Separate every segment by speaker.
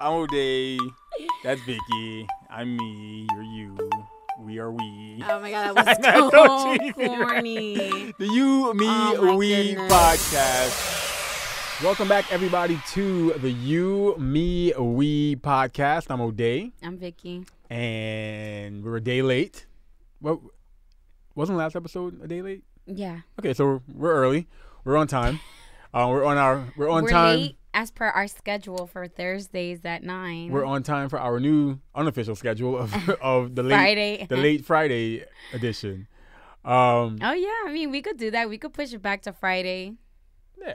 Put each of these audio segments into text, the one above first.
Speaker 1: I'm O'Day. That's Vicky. I'm me. You're you. We are we.
Speaker 2: Oh my god, that was so
Speaker 1: so cheesy, right?
Speaker 2: corny.
Speaker 1: The You, Me,
Speaker 2: Oh
Speaker 1: We
Speaker 2: goodness.
Speaker 1: podcast. Welcome back, everybody, to the You, Me, We podcast. I'm O'Day,
Speaker 2: I'm Vicky.
Speaker 1: and we're a day late. Well, wasn't last episode a day late?
Speaker 2: Yeah,
Speaker 1: Okay, so we're, we're early. We're on time. Uh, we're on our. We're on
Speaker 2: we're
Speaker 1: time.
Speaker 2: late as per our schedule for Thursdays at nine.
Speaker 1: We're on time for our new unofficial schedule of of the late
Speaker 2: Friday.
Speaker 1: the late Friday edition. Um,
Speaker 2: Oh yeah, I mean we could do that. We could push it back to Friday.
Speaker 1: yeah,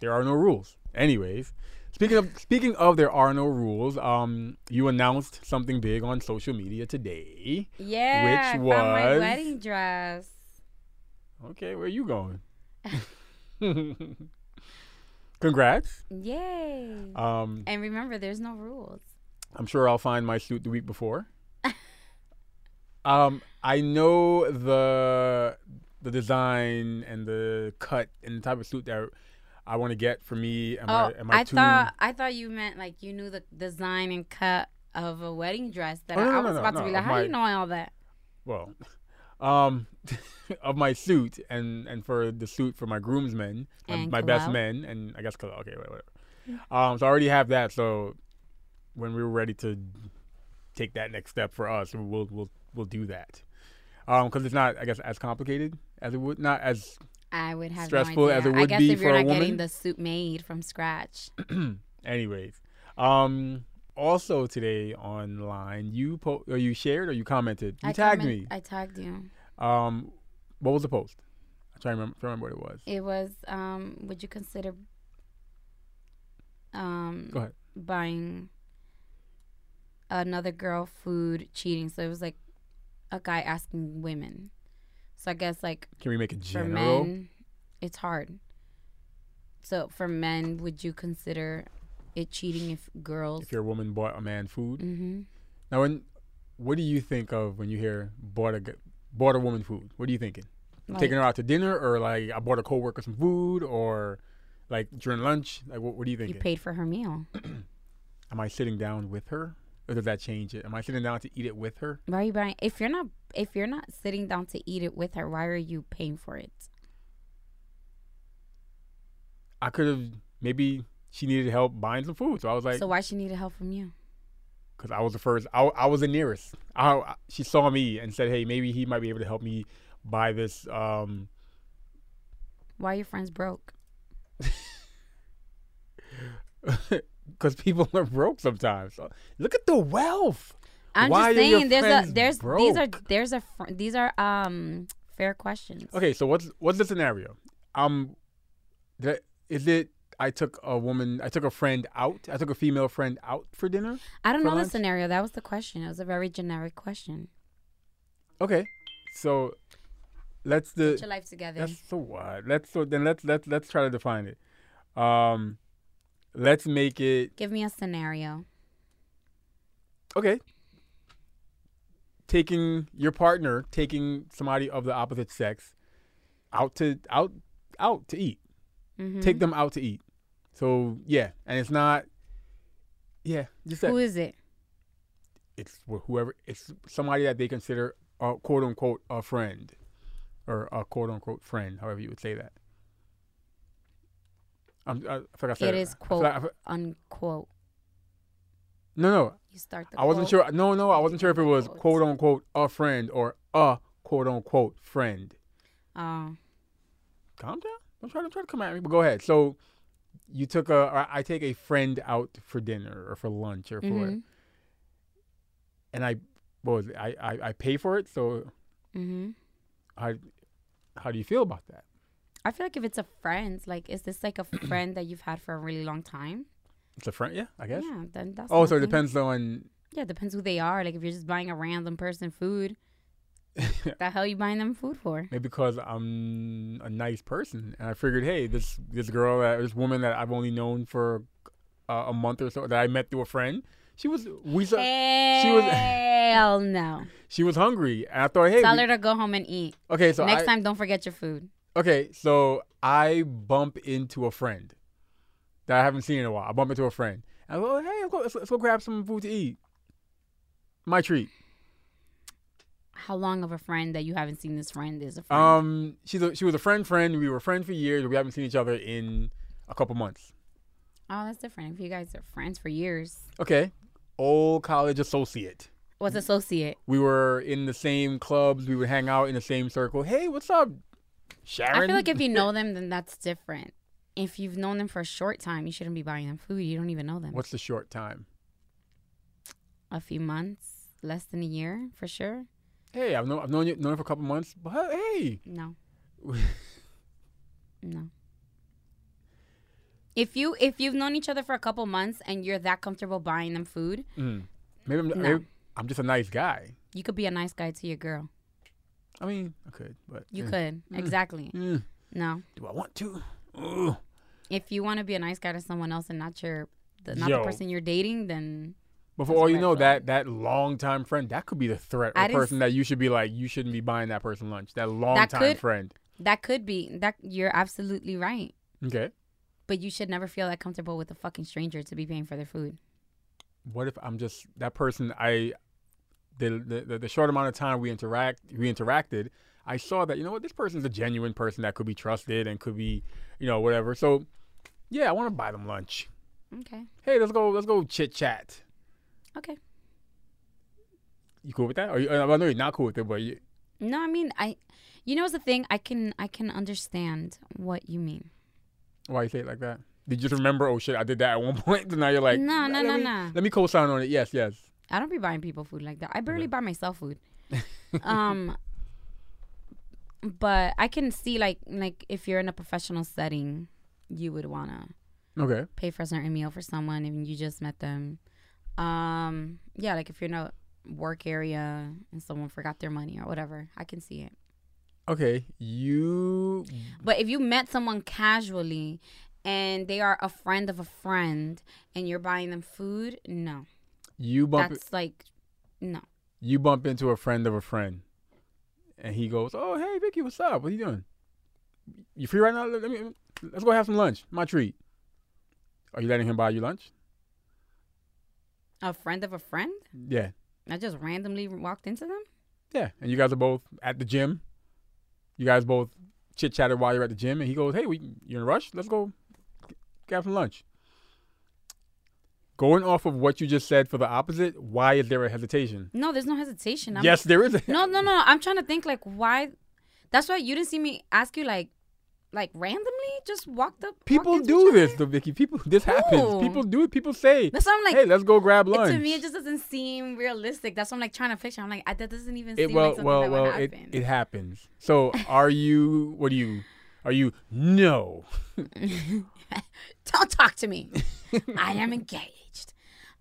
Speaker 1: there are no rules. Anyways, speaking of speaking of there are no rules. Um, you announced something big on social media today.
Speaker 2: Yeah,
Speaker 1: Which
Speaker 2: found my wedding dress.
Speaker 1: Okay, where are you going? Congrats.
Speaker 2: Yay!
Speaker 1: Um,
Speaker 2: and remember, there's no rules.
Speaker 1: I'm sure I'll find my suit the week before. um, I know the the design and the cut and the type of suit that I want to get for me and my,
Speaker 2: Oh,
Speaker 1: and my
Speaker 2: I
Speaker 1: two.
Speaker 2: thought I thought you meant like you knew the design and cut of a wedding dress. That
Speaker 1: Oh,
Speaker 2: I,
Speaker 1: no,
Speaker 2: I was
Speaker 1: no,
Speaker 2: about
Speaker 1: no,
Speaker 2: to be
Speaker 1: of
Speaker 2: like, how
Speaker 1: my-
Speaker 2: you know all that?
Speaker 1: well, um, of my suit and and for the suit for my groomsmen, my,
Speaker 2: And
Speaker 1: my best men, and I guess okay, whatever. Um, so I already have that. So when we were ready to take that next step for us, we'll we'll we'll do that. Um, because it's not, I guess, as complicated as it would, not as
Speaker 2: I would have
Speaker 1: Stressful
Speaker 2: no
Speaker 1: as it
Speaker 2: I
Speaker 1: would
Speaker 2: guess
Speaker 1: be
Speaker 2: if
Speaker 1: for
Speaker 2: you're
Speaker 1: a
Speaker 2: not getting
Speaker 1: woman.
Speaker 2: the suit made from scratch.
Speaker 1: Anyways, um, also today online, you po- or you shared or you commented, you
Speaker 2: I
Speaker 1: tagged
Speaker 2: comment-
Speaker 1: me.
Speaker 2: I tagged you.
Speaker 1: Um, what was the post? I try to remember, try to remember what it was.
Speaker 2: It was. Um, would you consider um
Speaker 1: Go ahead.
Speaker 2: buying another girl food cheating? So it was like a guy asking women. So I guess like
Speaker 1: Can we make it
Speaker 2: for
Speaker 1: general?
Speaker 2: men, it's hard. So for men, would you consider it cheating if girls?
Speaker 1: If your woman bought a man food.
Speaker 2: mm-hmm.
Speaker 1: Now, when what do you think of when you hear bought a bought a woman food? What are you thinking? Taking her out to dinner, or like I bought a coworker some food, or like during lunch? Like what, what are you
Speaker 2: think?
Speaker 1: you
Speaker 2: paid for her meal.
Speaker 1: Am I sitting down with her, or does that change it? Am I sitting down to eat it with her?
Speaker 2: Why are you buying? If you're not, if you're not sitting down to eat it with her, why are you paying for it?
Speaker 1: I could have maybe she needed help buying some food, so I was like,
Speaker 2: so why she needed help from you?
Speaker 1: because I was the first, I, I was the nearest. I, I- she saw me and said, hey, maybe he might be able to help me buy this. Um,
Speaker 2: Why are your friends broke?
Speaker 1: because people are broke sometimes. Look at the wealth.
Speaker 2: I'm
Speaker 1: Why
Speaker 2: just saying, there's a there's these are there's a fr- these are um fair questions.
Speaker 1: Okay, so what's what's the scenario? Um, that is it. I took a woman. I took a friend out. I took a female friend out for dinner.
Speaker 2: I don't know
Speaker 1: lunch?
Speaker 2: the scenario. That was the question. It was a very generic question.
Speaker 1: Okay, so let's
Speaker 2: Put
Speaker 1: the
Speaker 2: your life together.
Speaker 1: that's so what. Let's so then let's let's let's try to define it. Um, let's make it
Speaker 2: Give me a scenario.
Speaker 1: okay. Taking your partner, taking somebody of the opposite sex, out to out out to eat.
Speaker 2: Mhm.
Speaker 1: Take them out to eat. So yeah, and it's not. Yeah, just that
Speaker 2: Who is it?
Speaker 1: it's whoever it's somebody that they consider a quote unquote a friend, or a quote unquote friend, however you would say that. I'm, I, I forgot. I said
Speaker 2: It is quote
Speaker 1: I
Speaker 2: unquote.
Speaker 1: no, no,
Speaker 2: You start the.
Speaker 1: I wasn't sure. No, no, I wasn't sure if it was quote unquote a friend or a quote unquote friend.
Speaker 2: Oh,
Speaker 1: Calm down. Don't try to try to come at me. But go ahead. So, you took a. Or I take a friend out for dinner or for lunch or for,
Speaker 2: Mhm.
Speaker 1: and I, what was it? I, I I pay for it. So
Speaker 2: mm-hmm.
Speaker 1: how how do you feel about that?
Speaker 2: I feel like if it's a friend, like, is this like a friend that you've had for a really long time?
Speaker 1: It's a friend, yeah, I guess.
Speaker 2: Yeah, then that's.
Speaker 1: oh, so it depends on.
Speaker 2: Yeah, it depends who they are. Like, if you're just buying a random person food, the hell you buying them food for?
Speaker 1: Maybe because I'm a nice person, and I figured, hey, this this girl, that this woman that I've only known for uh, a month or so, that I met through a friend, she was we saw, she was-
Speaker 2: Hell no.
Speaker 1: she was hungry, and I thought, hey,
Speaker 2: Tell
Speaker 1: we-
Speaker 2: her to go home and eat.
Speaker 1: okay, so
Speaker 2: Next
Speaker 1: I,
Speaker 2: time, don't forget your food.
Speaker 1: okay, so I bump into a friend that I haven't seen in a while. I bump into a friend, And I go, hey, let's go, let's go grab some food to eat. My treat.
Speaker 2: How long of a friend that you haven't seen this friend is a friend?
Speaker 1: Um, she's a, she was a friend, friend. We were friends for years. We haven't seen each other in a couple months.
Speaker 2: oh, that's different. If you guys are friends for years,
Speaker 1: Okay, old college associate.
Speaker 2: what's associate?
Speaker 1: We were in the same clubs. We would hang out in the same circle. Hey, what's up, Sharon?
Speaker 2: I feel like if you know them, then that's different. If you've known them for a short time, you shouldn't be buying them food. You don't even know them.
Speaker 1: What's the short time?
Speaker 2: A few months, less than a year, for sure.
Speaker 1: Hey, I've known I've known you known you for a couple months, but hey,
Speaker 2: No. no. If you if you've known each other for a couple months and you're that comfortable buying them food,
Speaker 1: mm, maybe, I'm,
Speaker 2: No.
Speaker 1: maybe I'm just a nice guy.
Speaker 2: you could be a nice guy to your girl.
Speaker 1: I mean, I could, but
Speaker 2: You
Speaker 1: eh,
Speaker 2: could. Exactly.
Speaker 1: eh,
Speaker 2: No.
Speaker 1: do I want to? Ugh.
Speaker 2: If you want to be a nice guy to someone else and not your the, not the person you're dating, then
Speaker 1: But for
Speaker 2: That's
Speaker 1: all you know,
Speaker 2: flag.
Speaker 1: that that longtime friend that could be the threat or person that you should be like, you shouldn't be buying that person lunch. That longtime
Speaker 2: could-
Speaker 1: friend.
Speaker 2: that could be that you're absolutely right.
Speaker 1: Okay.
Speaker 2: But you should never feel that comfortable with a fucking stranger to be paying for their food.
Speaker 1: What if I'm just that person? I the the, the, the short amount of time we interact we interacted, I saw that you know what this person's a genuine person that could be trusted and could be you know whatever. So yeah, I want to buy them lunch.
Speaker 2: Okay.
Speaker 1: Hey, let's go let's go chit chat.
Speaker 2: Okay.
Speaker 1: You cool with that? Or you, I know you're not cool with it, but you,
Speaker 2: No, I mean I you know what's the thing? I can I can understand what you mean.
Speaker 1: why you say it like that? Did you just remember? Oh shit, I did that at one point. And now you're like,
Speaker 2: No, no, no,
Speaker 1: me-
Speaker 2: no.
Speaker 1: Let me co-sign on it. Yes, yes.
Speaker 2: I don't be buying people food like that. I barely
Speaker 1: Okay.
Speaker 2: buy myself food. um but I can see like like if you're in a professional setting, you would wanna
Speaker 1: Okay.
Speaker 2: pay for a certain meal for someone and you just met them. Um yeah, like if you're in a work area and someone forgot their money or whatever, I can see it.
Speaker 1: Okay. You
Speaker 2: But if you met someone casually and they are a friend of a friend and you're buying them food, no.
Speaker 1: you bump
Speaker 2: That's like no.
Speaker 1: you bump into a friend of a friend, and he goes, "Oh, hey, Vicky, what's up? What are you doing? You free right now? Let let me let's go have some lunch. My treat. Are you letting him buy you lunch?
Speaker 2: A friend of a friend?
Speaker 1: Yeah,
Speaker 2: I just randomly walked into them?
Speaker 1: yeah. And you guys are both at the gym. You guys both chit chatted while you're at the gym, and he goes, "Hey, we you in a rush? Let's go get some lunch." Going off of what you just said for the opposite, why is there a hesitation?
Speaker 2: No, there's no hesitation. I'm,
Speaker 1: yes, there is. A,
Speaker 2: No, no, no. I'm trying to think like why. That's why you didn't see me ask you like, like randomly just walked up.
Speaker 1: People do this,
Speaker 2: other?
Speaker 1: though, Vicky. People, this happens. People do it. People say,
Speaker 2: That's why I'm like.
Speaker 1: "Hey, let's go grab
Speaker 2: it-
Speaker 1: lunch."
Speaker 2: to me, it just doesn't seem realistic. That's what I'm like trying to picture. I'm like, I, that doesn't even
Speaker 1: It-
Speaker 2: seem
Speaker 1: well,
Speaker 2: like something
Speaker 1: well,
Speaker 2: that
Speaker 1: well.
Speaker 2: would
Speaker 1: It
Speaker 2: happen.
Speaker 1: it happens. So, are you? What are you? Are you? No.
Speaker 2: Don't talk to me. I am engaged.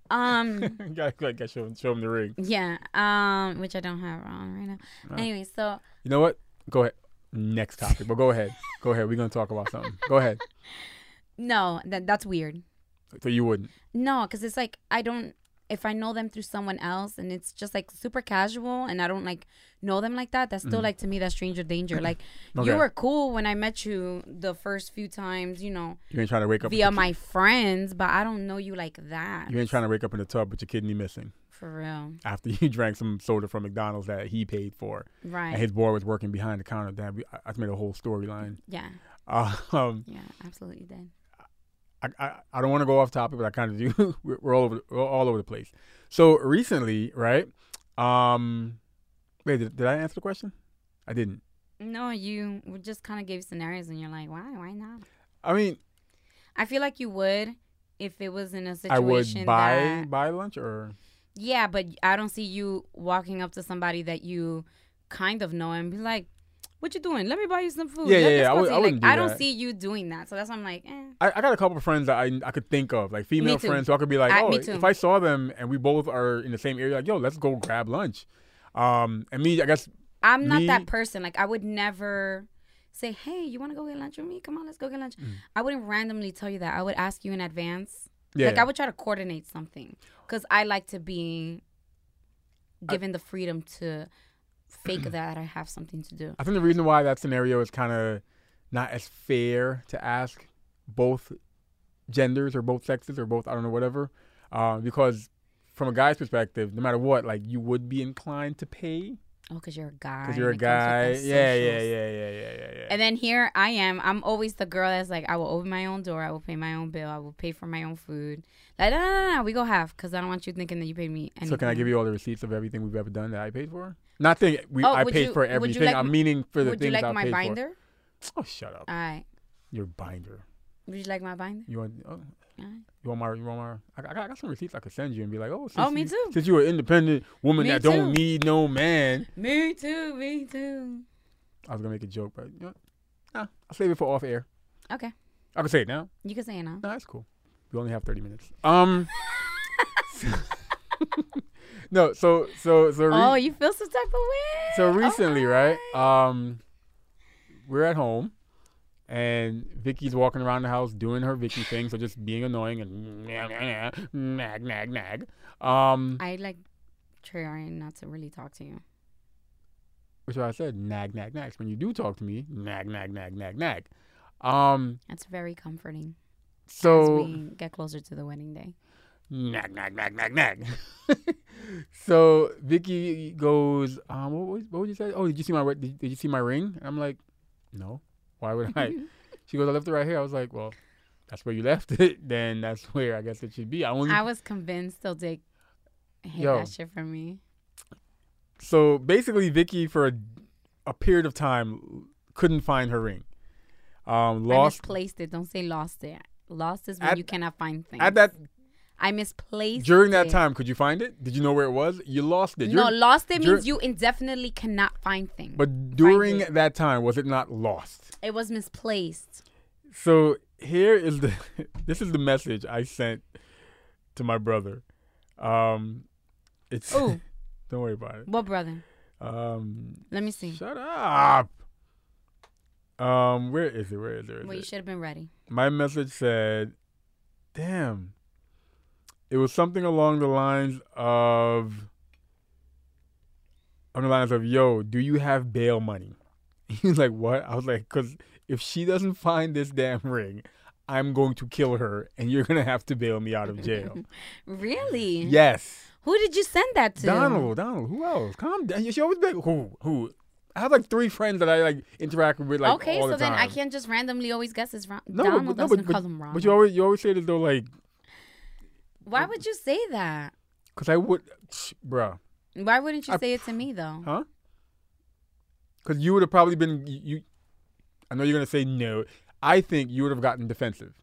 Speaker 2: Um.
Speaker 1: gotta, gotta, show, him- show him the ring.
Speaker 2: Yeah. Um. Which I don't have on right now. Anyway, so
Speaker 1: You know what? Go ahead. Next topic. But go ahead. Go ahead. We're gonna talk about something. Go ahead.
Speaker 2: no, that that's weird.
Speaker 1: So you wouldn't.
Speaker 2: No, because it's like I don't. If I know them through someone else and it's just like super casual and I don't like know them like that, that's still like to me that stranger danger. Like
Speaker 1: Mm-hmm. Okay.
Speaker 2: you were cool when I met you the first few times, you know,
Speaker 1: You ain't trying to wake up.
Speaker 2: via my friends, but I don't know you like that.
Speaker 1: You ain't trying to wake up in the tub with your kidney missing
Speaker 2: For real.
Speaker 1: after you drank some soda from McDonald's that he paid for,
Speaker 2: Right.
Speaker 1: and his boy was working behind the counter. That we, I, I made a whole storyline.
Speaker 2: Yeah.
Speaker 1: Um,
Speaker 2: Yeah. Absolutely did.
Speaker 1: I, I, I don't want to go off topic, but I kind of do. we're, we're all over we're all over the place. So recently, right? Um, wait, did, did I answer the question? I didn't.
Speaker 2: No, you just kind of gave scenarios and you're like, why? Why not?
Speaker 1: I mean,
Speaker 2: I feel like you would if it was in a situation
Speaker 1: I would buy
Speaker 2: that
Speaker 1: buy lunch or
Speaker 2: Yeah, but I don't see you walking up to somebody that you kind of know and be like, "What you doing? Let me buy you some food."
Speaker 1: Yeah,
Speaker 2: Let-
Speaker 1: yeah, yeah. I would- I
Speaker 2: like,
Speaker 1: do
Speaker 2: I don't
Speaker 1: that.
Speaker 2: see you doing that, so that's why I'm like, eh.
Speaker 1: I, I got a couple of friends that I I could think of, like female friends, so I could be like,
Speaker 2: I-
Speaker 1: oh,
Speaker 2: me too.
Speaker 1: if I saw them and we both are in the same area, like, yo, let's go grab lunch. Um, and me, I guess
Speaker 2: I'm not
Speaker 1: Me-
Speaker 2: that person. Like, I would never say, "Hey, you want to go get lunch with me? Come on, let's go get lunch." I wouldn't randomly tell you that. I would ask you in advance.
Speaker 1: Mm. yeah,
Speaker 2: Like, I would try to coordinate something because I like to be given the freedom to fake that I have something to do.
Speaker 1: I think the reason why that scenario is kind of not as fair to ask both genders or both sexes or both I don't know whatever, uh, because from a guy's perspective, no matter what, like you would be inclined to pay
Speaker 2: Oh, because you're a guy.
Speaker 1: because you're a
Speaker 2: and it comes with
Speaker 1: guy. Yeah, yeah, yeah, yeah, yeah, yeah, yeah.
Speaker 2: And then here I am. I'm always the girl that's like, I will open my own door. I will pay my own bill. I will pay for my own food. Like, no, no, no, no. We go half because I don't want you thinking that you paid me. Anything.
Speaker 1: so can I give you all the receipts of everything we've ever done that I paid for? Not saying we
Speaker 2: Oh,
Speaker 1: I paid for everything. I'm meaning for the things I paid for.
Speaker 2: Would you like my binder?
Speaker 1: Oh, shut up.
Speaker 2: All right.
Speaker 1: Your binder.
Speaker 2: Would you like my binder?
Speaker 1: You want? Oh.
Speaker 2: Right.
Speaker 1: you want my? You want my? I got, I got some receipts I could send you and be like, oh, since
Speaker 2: Oh, me
Speaker 1: you,
Speaker 2: too.
Speaker 1: Since you're an independent woman
Speaker 2: Me
Speaker 1: that don't need no man,
Speaker 2: Me too. Me too.
Speaker 1: I was gonna make a joke, but you know, nah, I'll save it for off air.
Speaker 2: Okay.
Speaker 1: I can say it now.
Speaker 2: You can say it now.
Speaker 1: No, that's cool. We only have thirty minutes. Um. no, so so so. re-
Speaker 2: oh, you feel some type of way.
Speaker 1: so recently,
Speaker 2: Alright.
Speaker 1: right? Um, we're at home, and Vicky's walking around the house doing her Vicky thing, so just being annoying and nag nag nag. Um,
Speaker 2: I like trying not to really talk to you.
Speaker 1: which I said nag nag nag. When you do talk to me, nag nag nag nag nag. Um,
Speaker 2: That's very comforting. as
Speaker 1: so
Speaker 2: we get closer to the wedding day.
Speaker 1: nag nag nag nag nag. so Vicky goes, um, what, was- what would you say? Oh, did you see my did, did you see my ring? I'm like, no. Why would I? she goes, I left it right here. I was like, well, that's where you left it. Then that's where I guess it should be. I only
Speaker 2: I was convinced they'll take hid
Speaker 1: Yo.
Speaker 2: that shit from me.
Speaker 1: so basically Vicky for a, a period of time couldn't find her ring. Um,
Speaker 2: I
Speaker 1: lost
Speaker 2: misplaced it. Don't say lost it. Lost is when
Speaker 1: At-
Speaker 2: you cannot find things.
Speaker 1: at that
Speaker 2: I misplaced
Speaker 1: during that
Speaker 2: it.
Speaker 1: time. Could you find it? Did you know where it was? You lost it.
Speaker 2: No,
Speaker 1: You're-
Speaker 2: lost it means you indefinitely cannot find things.
Speaker 1: but during
Speaker 2: it.
Speaker 1: that time, was it not lost?
Speaker 2: it was misplaced.
Speaker 1: So here is the this is the message I sent to my brother. Um, it's
Speaker 2: Ooh,
Speaker 1: don't worry about it.
Speaker 2: what brother?
Speaker 1: Um,
Speaker 2: Let me see.
Speaker 1: shut up. Um, where is it? Where is it? Where is
Speaker 2: Well, you should have been ready.
Speaker 1: My message said, "Damn." It was something along the lines of, on the lines of, "Yo, do you have bail money?" He was like, "What?" I was like, "Cause if she doesn't find this damn ring, I'm going to kill her, and you're gonna have to bail me out of jail."
Speaker 2: Really?
Speaker 1: yes,
Speaker 2: Who did you send that to?
Speaker 1: Donald. Donald. Who else? Calm down. She always be like, who? Who? I have like three friends that I like interact with like
Speaker 2: okay,
Speaker 1: all
Speaker 2: so
Speaker 1: the
Speaker 2: then I can't just randomly always guess it's wrong.
Speaker 1: No,
Speaker 2: Donald
Speaker 1: but, no,
Speaker 2: doesn't
Speaker 1: but,
Speaker 2: call
Speaker 1: but,
Speaker 2: him wrong.
Speaker 1: but you always you always say as though like,
Speaker 2: Why would you say that?
Speaker 1: cause I would, bruh.
Speaker 2: Why wouldn't you
Speaker 1: I
Speaker 2: say it to me though?
Speaker 1: Huh? Because you would have probably been you, you. I know you're gonna say no. I think you would have gotten defensive.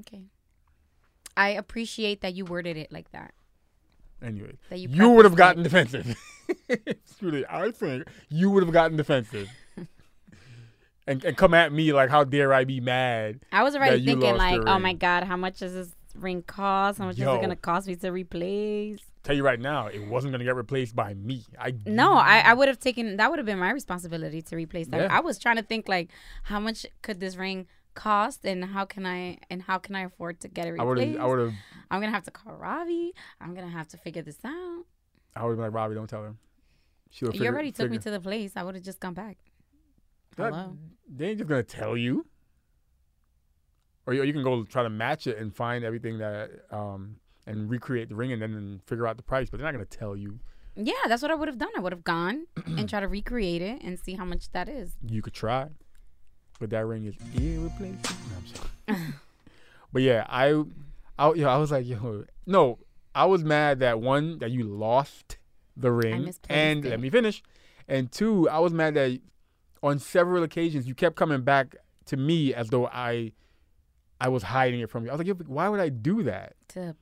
Speaker 2: Okay. I appreciate that you worded it like that.
Speaker 1: Anyway,
Speaker 2: That you,
Speaker 1: you, would have gotten defensive. Truly, I think you would have gotten defensive. and, and come at me like, how dare I be mad?
Speaker 2: I was already thinking like, oh my god, how much is this ring cost? How much is it gonna cost me to replace?
Speaker 1: Tell you right now, it wasn't gonna get replaced by me. I
Speaker 2: No, I, I would have taken that would have been my responsibility to replace that.
Speaker 1: Yeah.
Speaker 2: I was trying to think like how much could this ring cost and how can I and how can I afford to get it
Speaker 1: I
Speaker 2: replaced?
Speaker 1: I would have.
Speaker 2: I'm gonna have to call Ravi. I'm gonna have to figure this out.
Speaker 1: I would been like, Robbie, don't tell her. She
Speaker 2: You already took me to the place. I would have just gone back.
Speaker 1: That-
Speaker 2: Hello.
Speaker 1: They ain't just gonna tell you. Or you, you can go try to match it and find everything that um and recreate the ring and then figure out the price, but they're not gonna tell you.
Speaker 2: Yeah, that's what I would have done. I would have gone and try to recreate it and see how much that is.
Speaker 1: You could try, but that ring is irreplaceable. No, I'm sorry. but yeah, I, I, yo, I was like, yo, no, I was mad that one that you lost the ring, and
Speaker 2: it.
Speaker 1: let me finish, and two, I was mad that on several occasions you kept coming back to me as though I, I was hiding it from you. I was like, yo, why would I do that?
Speaker 2: To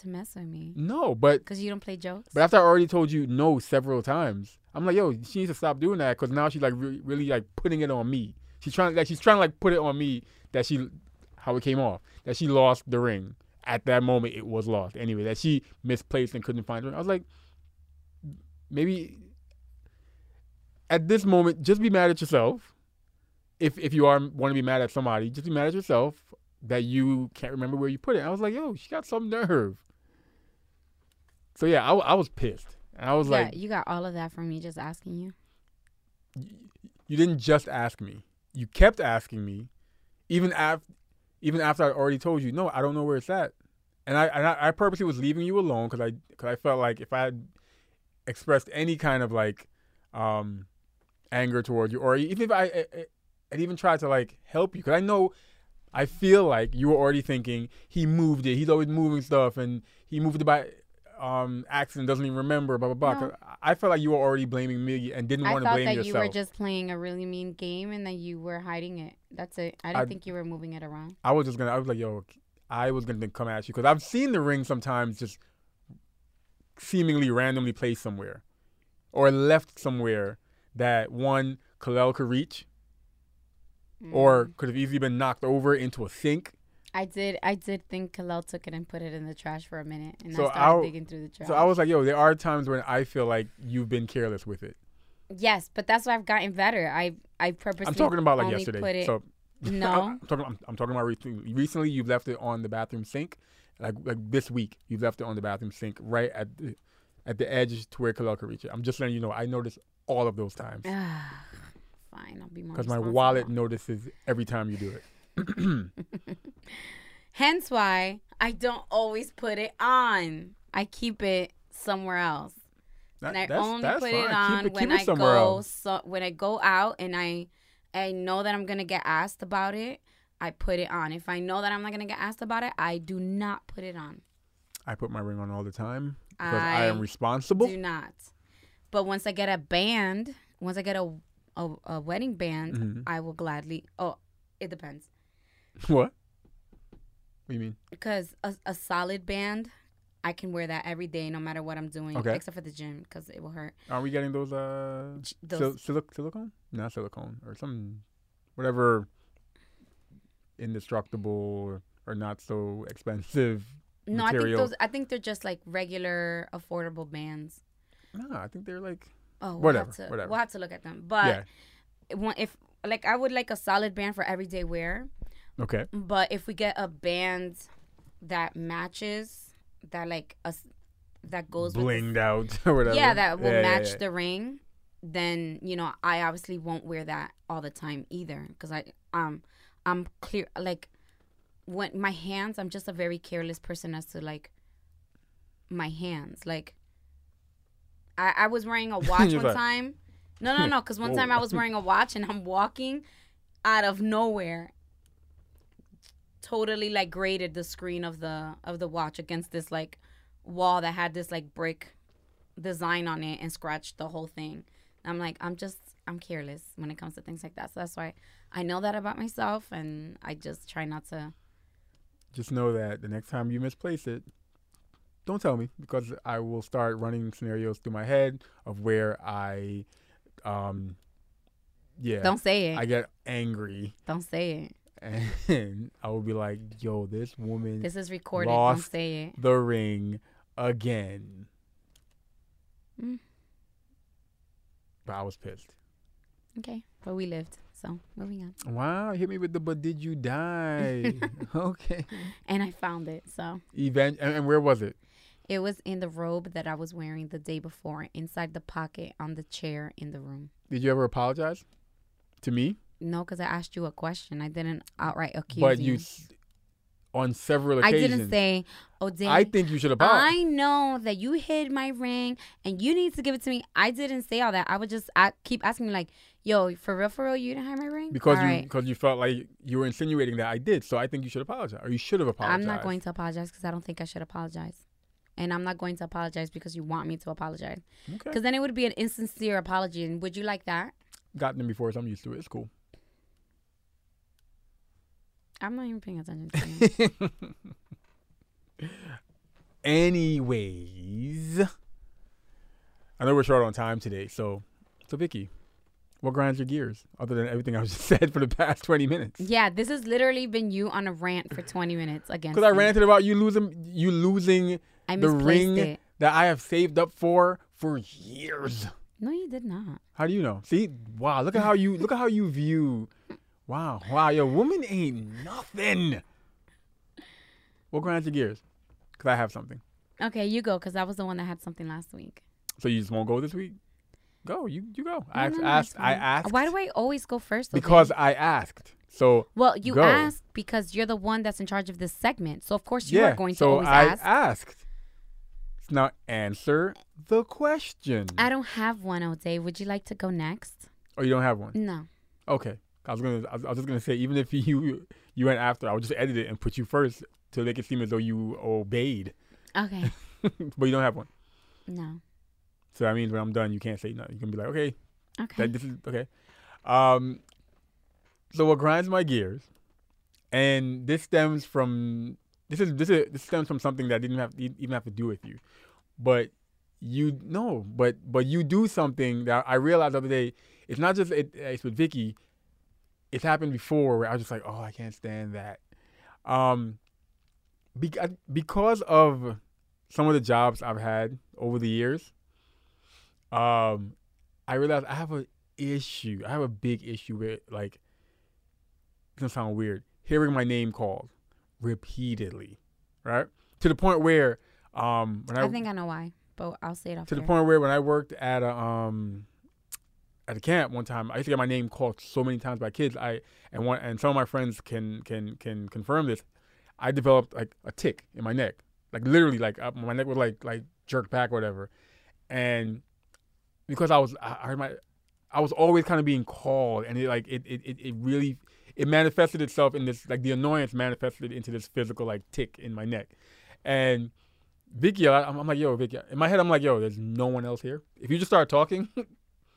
Speaker 2: to mess with me.
Speaker 1: No, but
Speaker 2: Because you don't play jokes.
Speaker 1: but after I already told you no several times, I'm like, yo, she needs to stop doing that because now she's like re- really like putting it on me. She's trying like she's trying to like put it on me that she how it came off that she lost the ring at that moment. It was lost anyway. That she misplaced and couldn't find it. I was like, maybe at this moment, just be mad at yourself. If if you are want to be mad at somebody, just be mad at yourself that you can't remember where you put it. I was like, yo, she got some nerve. So yeah, I, I was pissed. And I was
Speaker 2: yeah,
Speaker 1: like,
Speaker 2: you got all of that from me just asking you.
Speaker 1: you didn't just ask me. You kept asking me, even after, even after I already told you, no, I don't know where it's at, and I and I, I purposely was leaving you alone because I because I felt like if I had expressed any kind of like um anger towards you, or even if I, I I'd even tried to like help you because I know I feel like you were already thinking he moved it. He's always moving stuff, and he moved it by um accident. Doesn't even remember. Blah blah blah.
Speaker 2: No.
Speaker 1: I felt like you were already blaming me and didn't want to blame yourself.
Speaker 2: I thought that you were just playing a really mean game and that you were hiding it. That's it. I didn't
Speaker 1: I-
Speaker 2: think you were moving it around.
Speaker 1: I was just gonna. I was like, yo, I was gonna come at you because I've seen the ring sometimes just seemingly randomly placed somewhere, or left somewhere that one Kalel could reach, or
Speaker 2: Mm.
Speaker 1: could have easily been knocked over into a sink.
Speaker 2: I did. I did think Kalel took it and put it in the trash for a minute, and
Speaker 1: So
Speaker 2: I started
Speaker 1: I'll-
Speaker 2: digging through the trash.
Speaker 1: So I was like, yo, there are times when I feel like you've been careless with it.
Speaker 2: yes, but that's why I've gotten better. I I purposely.
Speaker 1: I'm talking about like yesterday.
Speaker 2: It,
Speaker 1: so
Speaker 2: no,
Speaker 1: I'm talking. I'm, I'm talking about recently. Recently, you've left it on the bathroom sink. Like like this week, you've left it on the bathroom sink, right at the at the edge to where Kalel could reach it. I'm just letting you know. I noticed all of those times
Speaker 2: fine. I'll be more.
Speaker 1: because my wallet notices every time you do it.
Speaker 2: Hence why I don't always put it on. I keep it somewhere else.
Speaker 1: That-
Speaker 2: and I
Speaker 1: that's-
Speaker 2: only
Speaker 1: that's
Speaker 2: put
Speaker 1: fine.
Speaker 2: it
Speaker 1: Keep
Speaker 2: on
Speaker 1: it-
Speaker 2: when
Speaker 1: keep it
Speaker 2: I go
Speaker 1: else.
Speaker 2: so when I go out and I I know that I'm gonna get asked about it. I put it on. If I know that I'm not gonna get asked about it, I do not put it on.
Speaker 1: I put my ring on all the time because I, am responsible.
Speaker 2: Do not. But once I get a band, once I get a a, a wedding band,
Speaker 1: Mhm.
Speaker 2: I will gladly. Oh, it depends.
Speaker 1: what? What do you mean?
Speaker 2: Because a, a solid band, I can wear that every day, no matter what I'm doing,
Speaker 1: Okay.
Speaker 2: except for the gym, because it will hurt.
Speaker 1: Are we getting those uh
Speaker 2: Those,
Speaker 1: sil- silic- silicone? Not silicone or some whatever indestructible or, or not so expensive.
Speaker 2: no, I think those. I think they're just like regular, affordable bands.
Speaker 1: No, I think they're like
Speaker 2: Oh, we'll
Speaker 1: Whatever,
Speaker 2: Have to,
Speaker 1: whatever.
Speaker 2: We'll have to look at them. But
Speaker 1: yeah.
Speaker 2: if like I would like a solid band for everyday wear.
Speaker 1: Okay.
Speaker 2: But if we get a band that matches, that like us, that goes with
Speaker 1: Blinged out or whatever.
Speaker 2: yeah that will
Speaker 1: yeah,
Speaker 2: match
Speaker 1: yeah.
Speaker 2: the ring then you know i obviously won't wear that all the time either because i um i'm clear like when my hands i'm just a very careless person as to like my hands like i i was wearing a watch one
Speaker 1: like-
Speaker 2: time no no no because one oh. time i was wearing a watch and i'm walking out of nowhere totally like grated the screen of the of the watch against this like wall that had this like brick design on it and scratched the whole thing. I'm like, I'm just, I'm careless when it comes to things like that. So that's why I know that about myself, and I just try not to.
Speaker 1: Just know that the next time you misplace it, don't tell me because I will start running scenarios through my head of where I, um, yeah,
Speaker 2: Don't say it.
Speaker 1: I get angry
Speaker 2: don't say it.
Speaker 1: and I will be like, "Yo, this woman
Speaker 2: This is recorded. Don't say it.
Speaker 1: the ring again."
Speaker 2: Mm.
Speaker 1: But I was pissed.
Speaker 2: Okay, but we lived. So moving on.
Speaker 1: Wow, hit me with the but did you die? okay.
Speaker 2: And I found it. So
Speaker 1: Event and, and where was it?
Speaker 2: It was in the robe that I was wearing the day before, inside the pocket on the chair in the room.
Speaker 1: Did you ever apologize to me?
Speaker 2: No, because I asked you a question. I didn't outright accuse
Speaker 1: but
Speaker 2: you.
Speaker 1: you, s- on several occasions.
Speaker 2: I didn't say, "Oh, did
Speaker 1: I think you should apologize.
Speaker 2: I know that you hid my ring and you need to give it to me. I didn't say all that. I would just I keep asking me like, "Yo, for real, for real, you didn't hide my ring?"
Speaker 1: because
Speaker 2: All
Speaker 1: you
Speaker 2: right.
Speaker 1: because you felt like you were insinuating that I did. So I think you should apologize, or you should have apologized.
Speaker 2: I'm not going to apologize because I don't think I should apologize, and I'm not going to apologize because you want me to apologize.
Speaker 1: Okay.
Speaker 2: Because then it would be an insincere apology, and would you like that?
Speaker 1: Gotten them before, so I'm used to it. It's cool.
Speaker 2: I'm not even paying attention to you.
Speaker 1: Anyways, I know we're short on time today, so so Vicky, what grinds your gears other than everything I've just said for the past 20 minutes?
Speaker 2: yeah, this has literally been you on a rant for 20 minutes again.
Speaker 1: Because I ranted about you losing you losing
Speaker 2: I
Speaker 1: the ring
Speaker 2: it.
Speaker 1: that I have saved up for for years.
Speaker 2: No, you did not.
Speaker 1: How do you know? See, wow, look at how you look at how you view. Wow, wow, your woman ain't nothing. What grinds your gears? Cause I have something.
Speaker 2: Okay, you go because I was the one that had something last week.
Speaker 1: So you just won't go this week? Go, you you go. I
Speaker 2: No,
Speaker 1: asked,
Speaker 2: no, no,
Speaker 1: asked
Speaker 2: it's
Speaker 1: I asked
Speaker 2: Why do I always go first? though,
Speaker 1: because? I asked. So
Speaker 2: Well, you
Speaker 1: Go.
Speaker 2: asked because you're the one that's in charge of this segment. So of course you
Speaker 1: yeah,
Speaker 2: are going to
Speaker 1: so
Speaker 2: always
Speaker 1: I
Speaker 2: ask.
Speaker 1: asked. Now answer the question.
Speaker 2: I don't have one, O'Day. Would you like to go next?
Speaker 1: oh, you don't have one.
Speaker 2: No.
Speaker 1: Okay. I was gonna. I was, I was just gonna say, even if you you went after, I would just edit it and put you first to make it seem as though you obeyed.
Speaker 2: Okay.
Speaker 1: but you don't have one.
Speaker 2: no.
Speaker 1: So that means when I'm done, you can't say nothing. You can be like, okay,
Speaker 2: Okay.
Speaker 1: that this is okay. Um. So what grinds my gears, and this stems from this is this is this stems from something that didn't have even have to do with you, but you know, but but you do something that I realized the other day. It's not just it, it's with Vicky. It's happened before where I was just like, oh, I can't stand that. Um, because because of some of the jobs I've had over the years, um, I realized I have an issue. I have a big issue with like. It's gonna sound weird. Hearing my name called repeatedly, right to the point where um when I,
Speaker 2: I think I know why, but I'll say it off
Speaker 1: to the point where when I worked at a um at a camp one time, I used to get my name called so many times by kids. I and one and some of my friends can can can confirm this. I developed like a tick in my neck, like literally, like uh, my neck would like like jerk back or whatever, and because I was I, I heard my I was always kind of being called, and it like it it it, it really it manifested itself in this like the annoyance manifested into this physical like tick in my neck, and Vicky, I, I'm, I'm like yo Vicky, in my head I'm like yo, there's no one else here. If you just start talking,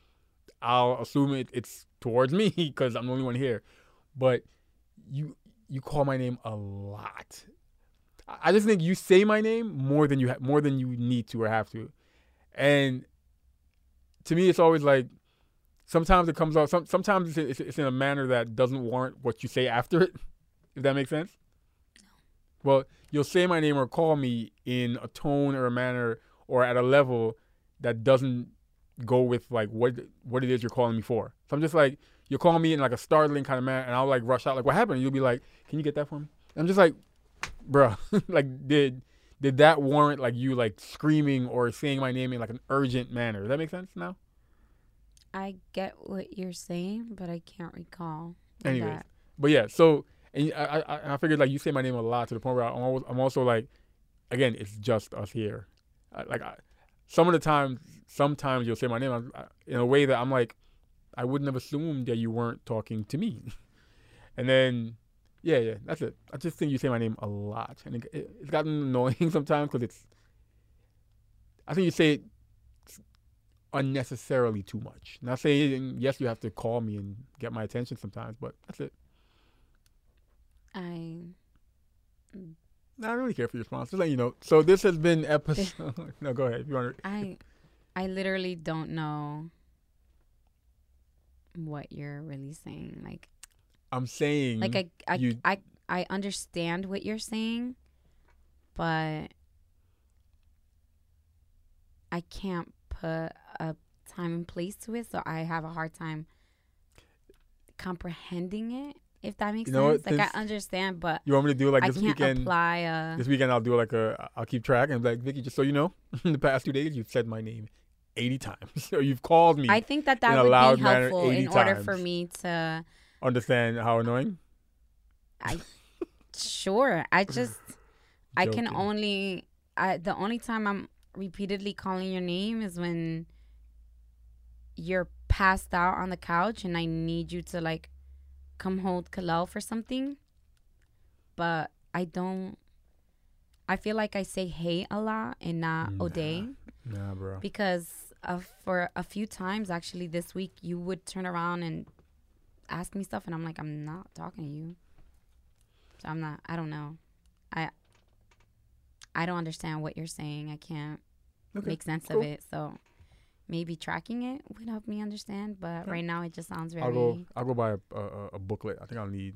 Speaker 1: I'll assume it, it's towards me because I'm the only one here, but you you call my name a lot. I I just think you say my name more than you ha- more than you need to or have to, and to me, it's always like sometimes it comes out. Some, sometimes it's, it's, it's in a manner that doesn't warrant what you say after it. If that makes sense. No. Well, you'll say my name or call me in a tone or a manner or at a level that doesn't go with like what what it is you're calling me for. So I'm just like you're calling me in like a startling kind of manner, and I'll like rush out like what happened? And you'll be like, can you get that for me? And I'm just like, bruh, like did did that warrant like you like screaming or saying my name in like an urgent manner? Does that make sense now?
Speaker 2: I get what you're saying, but I can't recall.
Speaker 1: Anyways,
Speaker 2: that.
Speaker 1: but yeah, so and I, I I figured like you say my name a lot to the point where I'm always, I'm also like, again, it's just us here. I, like I, some of the times, sometimes you'll say my name I, in a way that I'm like, I wouldn't have assumed that you weren't talking to me. and then, yeah, yeah, that's it. I just think you say my name a lot, and it, gotten annoying sometimes because it's. I think you say it unnecessarily too much. Not saying yes, you have to call me and get my attention sometimes, but that's it.
Speaker 2: I
Speaker 1: I don't really care for your response. Just letting you know. So this has been episode. no, go ahead. If you want to.
Speaker 2: I I literally don't know what you're really saying. Like
Speaker 1: I'm saying.
Speaker 2: like I I,
Speaker 1: you-
Speaker 2: I I understand what you're saying, but I can't put a time and place to it, so I have a hard time comprehending it. If that makes
Speaker 1: You know
Speaker 2: sense,
Speaker 1: what,
Speaker 2: like I understand, but
Speaker 1: You want me to do like
Speaker 2: I
Speaker 1: this weekend?
Speaker 2: apply a.
Speaker 1: This weekend I'll do like a. I'll keep track and be like Vicky, just so you know, in the past two days you've said my name eighty times. or you've called me.
Speaker 2: I think that that would be helpful
Speaker 1: 80
Speaker 2: in order for me to.
Speaker 1: Understand how annoying?
Speaker 2: I sure. I just I can only I the only time I'm repeatedly calling your name is when you're passed out on the couch and I need you to like come hold Kalel for something. But I don't I feel like I say hey a lot and not
Speaker 1: Nah.
Speaker 2: O'Day
Speaker 1: Nah, bro.
Speaker 2: because uh, for a few times actually this week you would turn around and ask me stuff and I'm like I'm not talking to you. So I'm not I don't know. I I don't understand what you're saying. I can't
Speaker 1: Okay,
Speaker 2: make sense
Speaker 1: cool.
Speaker 2: of it. So maybe tracking it would help me understand, but
Speaker 1: Okay.
Speaker 2: right now it just sounds very
Speaker 1: I'll go. I'll go buy a, a, a- booklet. I think I'll need.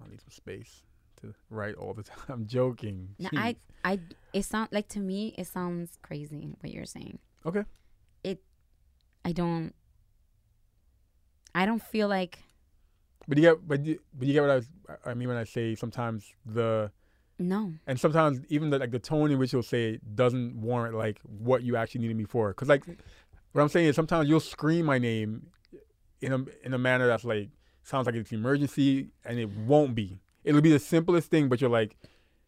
Speaker 1: I'll need some space to write all the time. I'm joking.
Speaker 2: No, I I it sounds like to me it sounds crazy what you're saying.
Speaker 1: Okay.
Speaker 2: It I don't I don't feel like
Speaker 1: But you get. But you, but you get what I was. I mean when I say sometimes the
Speaker 2: no.
Speaker 1: and sometimes even the like the tone in which you'll say it doesn't warrant like what you actually needed me for. Because like what I'm saying is sometimes you'll scream my name in a in a manner that's like sounds like it's emergency, and it won't be. It'll be the simplest thing, but you're like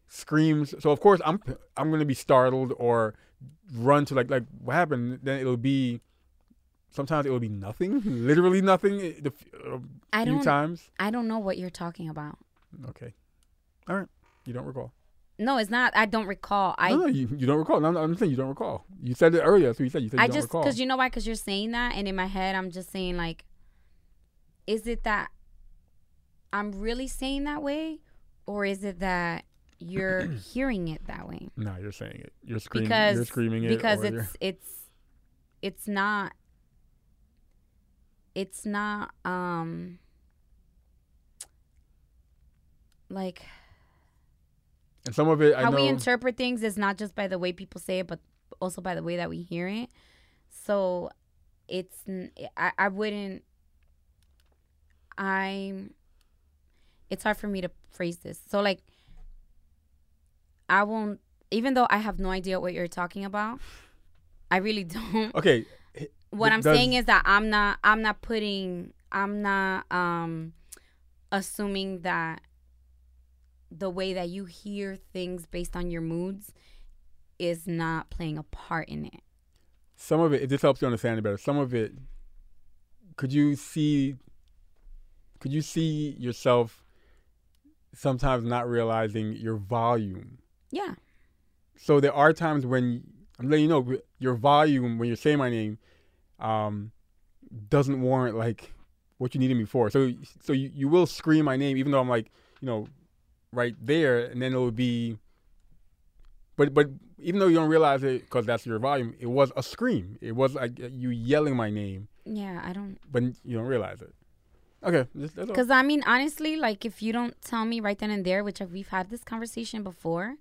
Speaker 1: screams. So of course I'm I'm gonna be startled or run to like like what happened. Then it'll be sometimes it will be nothing, literally nothing. eh, The a
Speaker 2: I
Speaker 1: few
Speaker 2: don't.
Speaker 1: times.
Speaker 2: I don't know what you're talking about.
Speaker 1: Okay, all right. You don't recall.
Speaker 2: No, it's not. I don't recall. I
Speaker 1: no, no, you, you don't recall. No, no, I'm saying you don't recall. You said it earlier. So you said. You said you
Speaker 2: I
Speaker 1: don't
Speaker 2: just
Speaker 1: recall.
Speaker 2: because you know why? Because you're saying that, and in my head, I'm just saying like, is it that I'm really saying that way, or is it that you're hearing it that way?
Speaker 1: no, you're saying it. You're screaming.
Speaker 2: Because
Speaker 1: you're screaming it.
Speaker 2: because it's it's it's not it's not um like
Speaker 1: and some of it. I
Speaker 2: how
Speaker 1: know.
Speaker 2: we interpret things is not just by the way people say it, but also by the way that we hear it. So it's I, I wouldn't I'm it's hard for me to phrase this. So like I won't even though I have no idea what you're talking about. I really don't.
Speaker 1: okay.
Speaker 2: What I'm
Speaker 1: does-
Speaker 2: saying is that I'm not I'm not putting I'm not um assuming that the way that you hear things based on your moods is not playing a part in it.
Speaker 1: some of it, this helps you understand it better, some of it, could you see, could you see yourself sometimes not realizing your volume?
Speaker 2: Yeah.
Speaker 1: So there are times when I'm letting you know your volume when you're saying my name, um, doesn't warrant like what you needed me for. So so you, you will scream my name even though I'm like you know right there, and then it will be. But but even though you don't realize it because that's your volume, it was a scream. It was like you yelling my name,
Speaker 2: Yeah, I don't
Speaker 1: but you don't realize it. Okay, just, that's all.
Speaker 2: Because I mean, honestly, like if you don't tell me right then and there, which we've had this conversation before,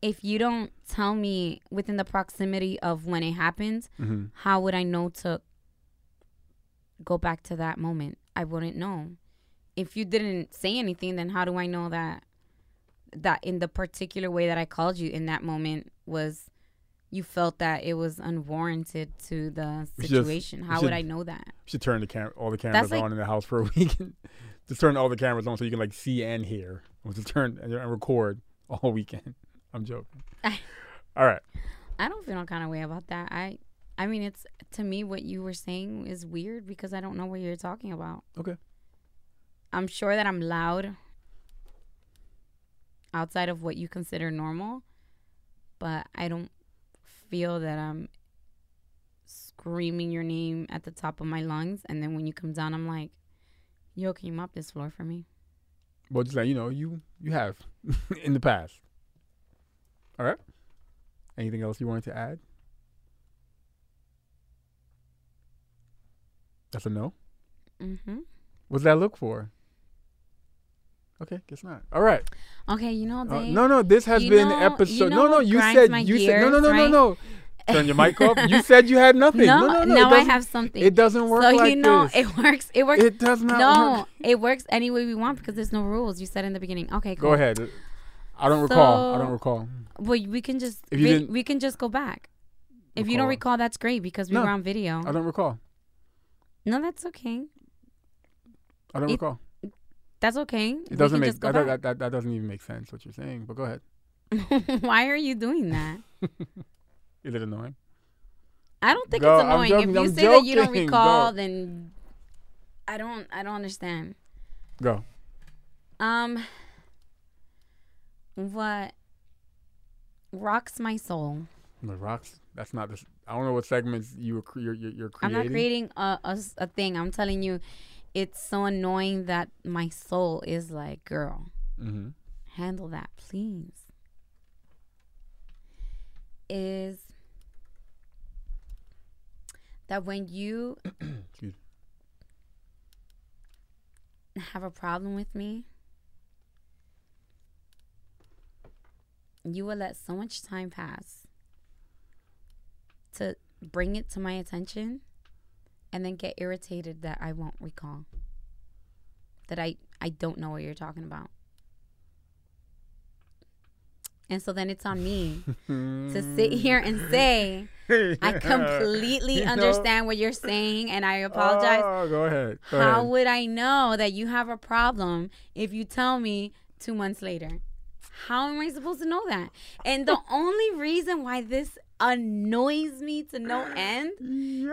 Speaker 2: if you don't tell me within the proximity of when it happened,
Speaker 1: Mhm.
Speaker 2: how would I know to go back to that moment? I wouldn't know. If you didn't say anything, then how do I know that that in the particular way that I called you in that moment was you felt that it was unwarranted to the
Speaker 1: should just-
Speaker 2: situation? How
Speaker 1: should-
Speaker 2: would I know that?
Speaker 1: You should turn the cam- all the cameras on in the house for a week. just turn all the cameras on so you can like see and hear. Or just turn and and record all weekend. I'm joking. all right.
Speaker 2: I don't feel no kind of way about that. I I mean it's to me what you were saying is weird because I don't know what you're talking about.
Speaker 1: Okay.
Speaker 2: I'm sure that I'm loud outside of what you consider normal, but I don't feel that I'm screaming your name at the top of my lungs and then when you come down I'm like, Yo, can you mop this floor for me?
Speaker 1: Well, just like you know, you you have in the past. All right. Anything else you wanted to add? That's a no.
Speaker 2: Mm-hmm.
Speaker 1: What's that look for? Okay, guess not. All right.
Speaker 2: Okay, you know,
Speaker 1: Uh, no, no, this has been
Speaker 2: know-
Speaker 1: episode.
Speaker 2: you know
Speaker 1: no, no, you said you said no, no,
Speaker 2: gears,
Speaker 1: no, no,
Speaker 2: right?
Speaker 1: no. Turn your mic off. You said you had nothing. No, no, no. it
Speaker 2: now I have something.
Speaker 1: It doesn't work
Speaker 2: so
Speaker 1: like
Speaker 2: you know
Speaker 1: this.
Speaker 2: it works. It works.
Speaker 1: It does not work.
Speaker 2: no,
Speaker 1: work.
Speaker 2: it works any way we want because there's no rules. You said in the beginning. Okay, cool.
Speaker 1: Go ahead. I don't recall. I don't recall.
Speaker 2: Well, we can just
Speaker 1: If you
Speaker 2: vi-
Speaker 1: didn't-
Speaker 2: we can just go back. If you don't
Speaker 1: Recall.
Speaker 2: recall, that's great because we
Speaker 1: No,
Speaker 2: were on video.
Speaker 1: I don't recall.
Speaker 2: No, that's okay.
Speaker 1: I don't
Speaker 2: It-
Speaker 1: recall.
Speaker 2: That's okay.
Speaker 1: It doesn't make that, that, that, that doesn't even make sense what you're saying. But go ahead.
Speaker 2: Why are you doing that?
Speaker 1: Is it annoying?
Speaker 2: I don't think
Speaker 1: Go,
Speaker 2: it's annoying.
Speaker 1: joking,
Speaker 2: if you
Speaker 1: I'm
Speaker 2: say that you don't recall,
Speaker 1: Go.
Speaker 2: then I don't. I don't understand.
Speaker 1: Go.
Speaker 2: Um, what rocks my soul?
Speaker 1: The rocks. That's not this. I don't know what segments you were you're, you're, you're
Speaker 2: I'm
Speaker 1: creating.
Speaker 2: not creating a thing. I'm telling you, it's so annoying that my soul is like, girl,
Speaker 1: Mm-hmm.
Speaker 2: handle that, please. Is that when you have a problem with me, you will let so much time pass to bring it to my attention and then get irritated that I won't recall. That I, I don't know what you're talking about. And so then it's on me to sit here and say I completely
Speaker 1: You know?
Speaker 2: understand what you're saying, and I apologize.
Speaker 1: Oh, go ahead. Go
Speaker 2: How
Speaker 1: ahead.
Speaker 2: would I know that you have a problem if you tell me two months later? How am I supposed to know that? And the only reason why this annoys me to no end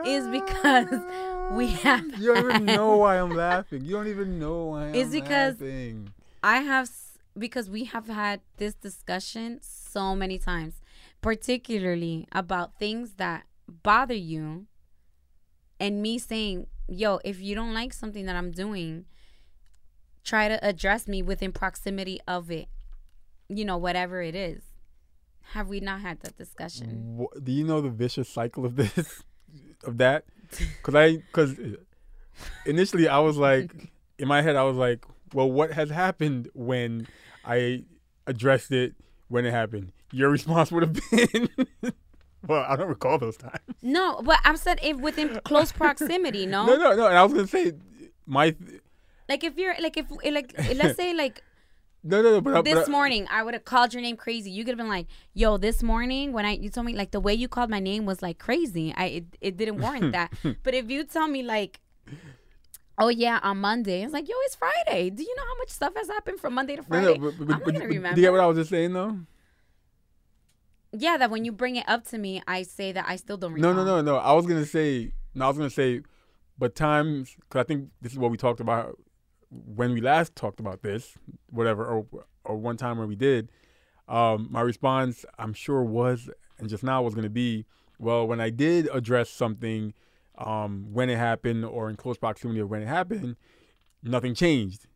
Speaker 2: is because we have
Speaker 1: You don't even know why I'm laughing. You don't even know why I'm laughing.
Speaker 2: It's because-
Speaker 1: laughing.
Speaker 2: I have because we have had this discussion so many times, particularly about things that bother you, and me saying, "Yo, if you don't like something that I'm doing, try to address me within proximity of it. You know, whatever it is." Have we not had that discussion?
Speaker 1: Wha- do you know the vicious cycle of this, of that? Because I, because initially I was like, in my head I was like, well, what has happened when I addressed it when it happened? Your response would have been, well, I don't recall those times.
Speaker 2: No, but I'm said if within close proximity, no?
Speaker 1: No, no, no. And I was gonna say, my,
Speaker 2: Like if you're like if like let's say like
Speaker 1: no, no, no. But, I- but
Speaker 2: this
Speaker 1: I-
Speaker 2: morning I would have called your name crazy. You could have been like, "Yo, this morning when I you told me like the way you called my name was like crazy. I it, it didn't warrant that." but if you tell me like, "Oh yeah, on Monday," it's like, "Yo, it's Friday. Do you know how much stuff has happened from Monday to Friday?"
Speaker 1: no, but, but,
Speaker 2: I'm not gonna remember.
Speaker 1: do you get what I was just saying though?
Speaker 2: yeah, that when you bring it up to me, I say that I still don't
Speaker 1: No, no, no, no. I was gonna say, no, I was gonna say, but times, because I think this is what we talked about when we last talked about this, whatever, or or one time when we did. Um, my response, I'm sure, was and just now was gonna be, well, when I did address something, um, when it happened or in close proximity of when it happened, nothing changed,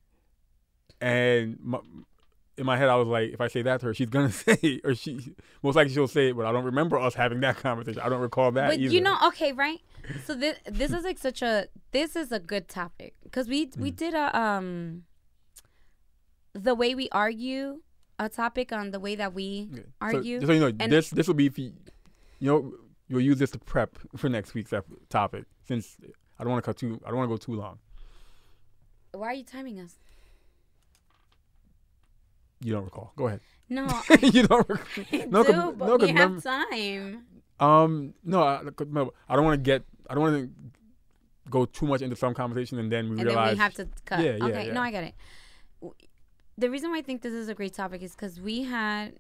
Speaker 1: and. My, in my head, I was like, if I say that to her, she's gonna say, or she most likely she'll say it, but I don't remember us having that conversation. I don't recall that
Speaker 2: but
Speaker 1: either.
Speaker 2: you know okay right so this this is like such a this is a good topic because we we
Speaker 1: Mm.
Speaker 2: did a um the way we argue a topic on the way that we. Argue
Speaker 1: just so you know,
Speaker 2: and-
Speaker 1: this this will be, for, you know, you'll use this to prep for next week's topic. Since I don't want to cut too, I don't want to go too long.
Speaker 2: why are you timing us
Speaker 1: You don't recall. Go ahead.
Speaker 2: no
Speaker 1: you don't. Rec-
Speaker 2: I
Speaker 1: no,
Speaker 2: do,
Speaker 1: 'cause-
Speaker 2: but
Speaker 1: no,
Speaker 2: we have
Speaker 1: remember-
Speaker 2: time
Speaker 1: Um, no, I, I don't want to get. I don't want to go too much into some conversation and then we
Speaker 2: and
Speaker 1: realize.
Speaker 2: then we have to cut
Speaker 1: Yeah, yeah,
Speaker 2: okay
Speaker 1: yeah.
Speaker 2: no i get it the reason why i think this is a great topic is because we had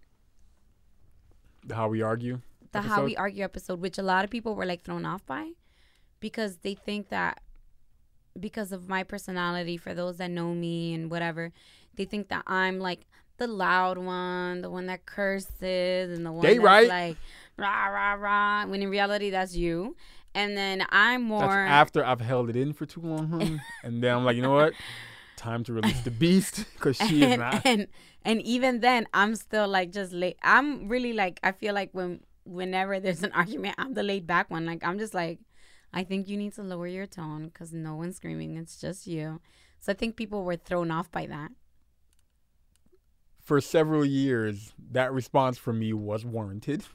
Speaker 1: the how we argue.
Speaker 2: the how we argue episode, which a lot of people were like thrown off by, because they think that because of my personality, for those that know me and whatever, they think that I'm like the loud one, the one that curses, and the one
Speaker 1: They
Speaker 2: that's
Speaker 1: right.
Speaker 2: like rah rah rah. When in reality, that's you. And then I'm
Speaker 1: That's
Speaker 2: more
Speaker 1: after I've held it in for too long, and then I'm like, you know what? Time to release the beast because she is not.
Speaker 2: and and even then I'm still like just late. I'm really like I feel like when whenever there's an argument, I'm the laid back one. Like I'm just like I think you need to lower your tone because no one's screaming. It's just you. So I think people were thrown off by that.
Speaker 1: For several years, that response from me was warranted.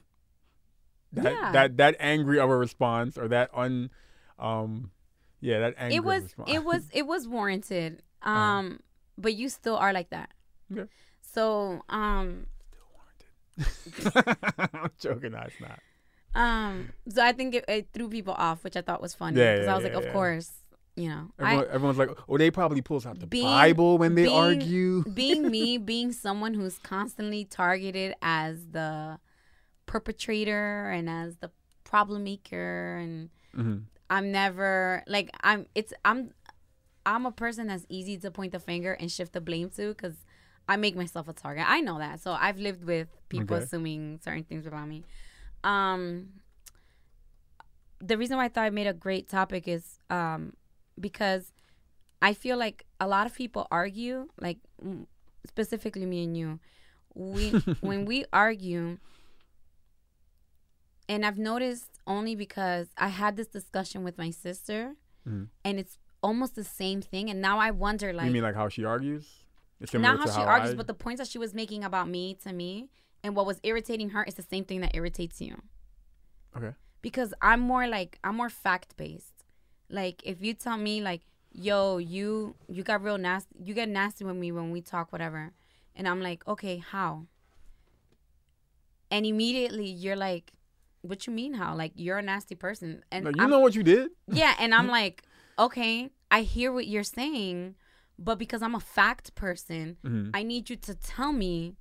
Speaker 1: That
Speaker 2: Yeah.
Speaker 1: that that angry of a response or that un, um, yeah, that angry
Speaker 2: it was
Speaker 1: response.
Speaker 2: it was it was warranted.
Speaker 1: Uh-huh.
Speaker 2: Um, but you still are like that.
Speaker 1: Yeah.
Speaker 2: So um still warranted.
Speaker 1: I'm joking. No, it's not.
Speaker 2: um so I think it, it threw people off, which I thought was funny
Speaker 1: Yeah,
Speaker 2: because
Speaker 1: yeah,
Speaker 2: I was
Speaker 1: yeah,
Speaker 2: like, of
Speaker 1: yeah.
Speaker 2: course, you know, I
Speaker 1: everyone's like, oh, they probably pulls out the
Speaker 2: Being-
Speaker 1: Bible when they
Speaker 2: being-
Speaker 1: argue.
Speaker 2: being me, being someone who's constantly targeted as the perpetrator and as the problem maker and
Speaker 1: Mhm.
Speaker 2: I'm never like I'm it's I'm I'm a person that's easy to point the finger and shift the blame to cuz I make myself a target. I know that. So I've lived with people
Speaker 1: Okay.
Speaker 2: assuming certain things about me. Um the reason why I thought I made a great topic is um because I feel like a lot of people argue, like mm, specifically me and you. We when we argue, and I've noticed only because I had this discussion with my sister,
Speaker 1: Mhm.
Speaker 2: and it's almost the same thing. And now I wonder, like,
Speaker 1: you mean like how she argues? It's
Speaker 2: not how she argues,
Speaker 1: I-
Speaker 2: but the points that she was making about me to me, and what was irritating her is the same thing that irritates you
Speaker 1: okay.
Speaker 2: because I'm more like I'm more fact based. Like if you tell me like, "Yo, you you got real nasty, you get nasty with me when we talk, whatever," and I'm like, "Okay, how?" And immediately you're like, what you mean how? Like you're a nasty person. And
Speaker 1: you
Speaker 2: I'm-
Speaker 1: know what you did?
Speaker 2: yeah, and I'm like, okay, I hear what you're saying, but because I'm a fact person,
Speaker 1: Mhm.
Speaker 2: I need you to tell me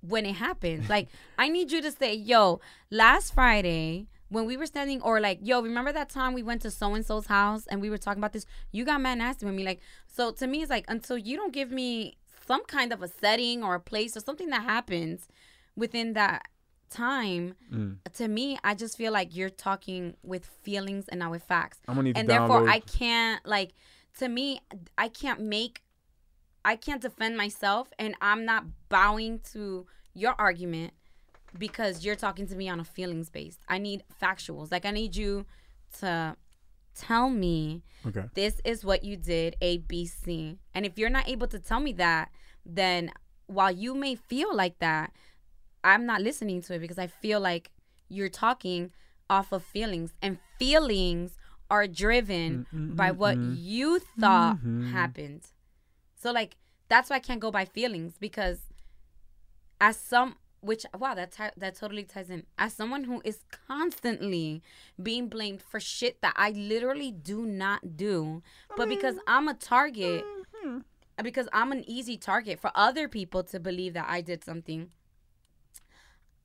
Speaker 2: when it happened. like, I need you to say, yo, last Friday when we were standing, or like, yo, remember that time we went to so and so's house and we were talking about this? You got mad nasty with me. Like, so to me, it's like, until you don't give me some kind of a setting or a place or something that happens within that time,
Speaker 1: Mm.
Speaker 2: to me, I just feel like you're talking with feelings and not with facts
Speaker 1: I'm gonna need
Speaker 2: and therefore
Speaker 1: download.
Speaker 2: I can't like to me I can't make I can't defend myself and I'm not bowing to your argument because you're talking to me on a feelings based. I need factuals. Like I need you to tell me
Speaker 1: okay.
Speaker 2: this is what you did A B C. And if you're not able to tell me that, then while you may feel like that, I'm not listening to it because I feel like you're talking off of feelings and feelings are driven mm, mm, by mm, what you thought mm-hmm. happened. So like that's why I can't go by feelings because as some which wow that ti- that totally ties in as someone who is constantly being blamed for shit that I literally do not do but mm-hmm. because I'm a target mm-hmm. because I'm an easy target for other people to believe that I did something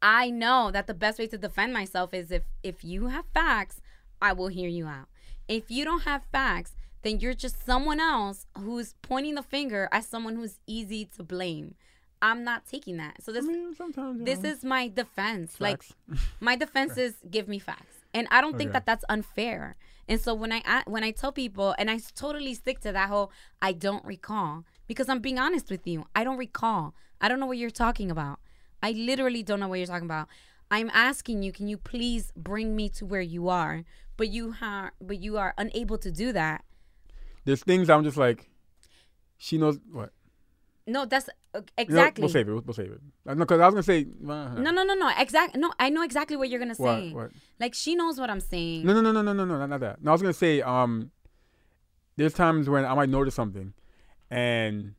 Speaker 2: I know that the best way to defend myself is if if you have facts, I will hear you out. If you don't have facts, then you're just someone else who's pointing the finger at someone who's easy to blame. I'm not taking that. So this
Speaker 1: I mean, sometimes
Speaker 2: this
Speaker 1: know,
Speaker 2: is my defense. Like my defense is give me facts, and I don't think
Speaker 1: Okay.
Speaker 2: that that's unfair. And so when I when I tell people, and I totally stick to that whole I don't recall because I'm being honest with you. I don't recall. I don't know what you're talking about. I literally don't know what you're talking about. I'm asking you, can you please bring me to where you are? But you have, but you are unable to do that.
Speaker 1: There's things I'm just like, she knows what.
Speaker 2: No, that's uh, exactly.
Speaker 1: we'll save it. We'll, we'll save it. Uh, No, because I was gonna say. Uh,
Speaker 2: no, no, no, no. Exact. No, I know exactly what you're gonna say.
Speaker 1: What?
Speaker 2: Like she knows what I'm saying.
Speaker 1: No, no, no, no, no, no, no, not, not that. No, I was gonna say, um, there's times when I might notice something, and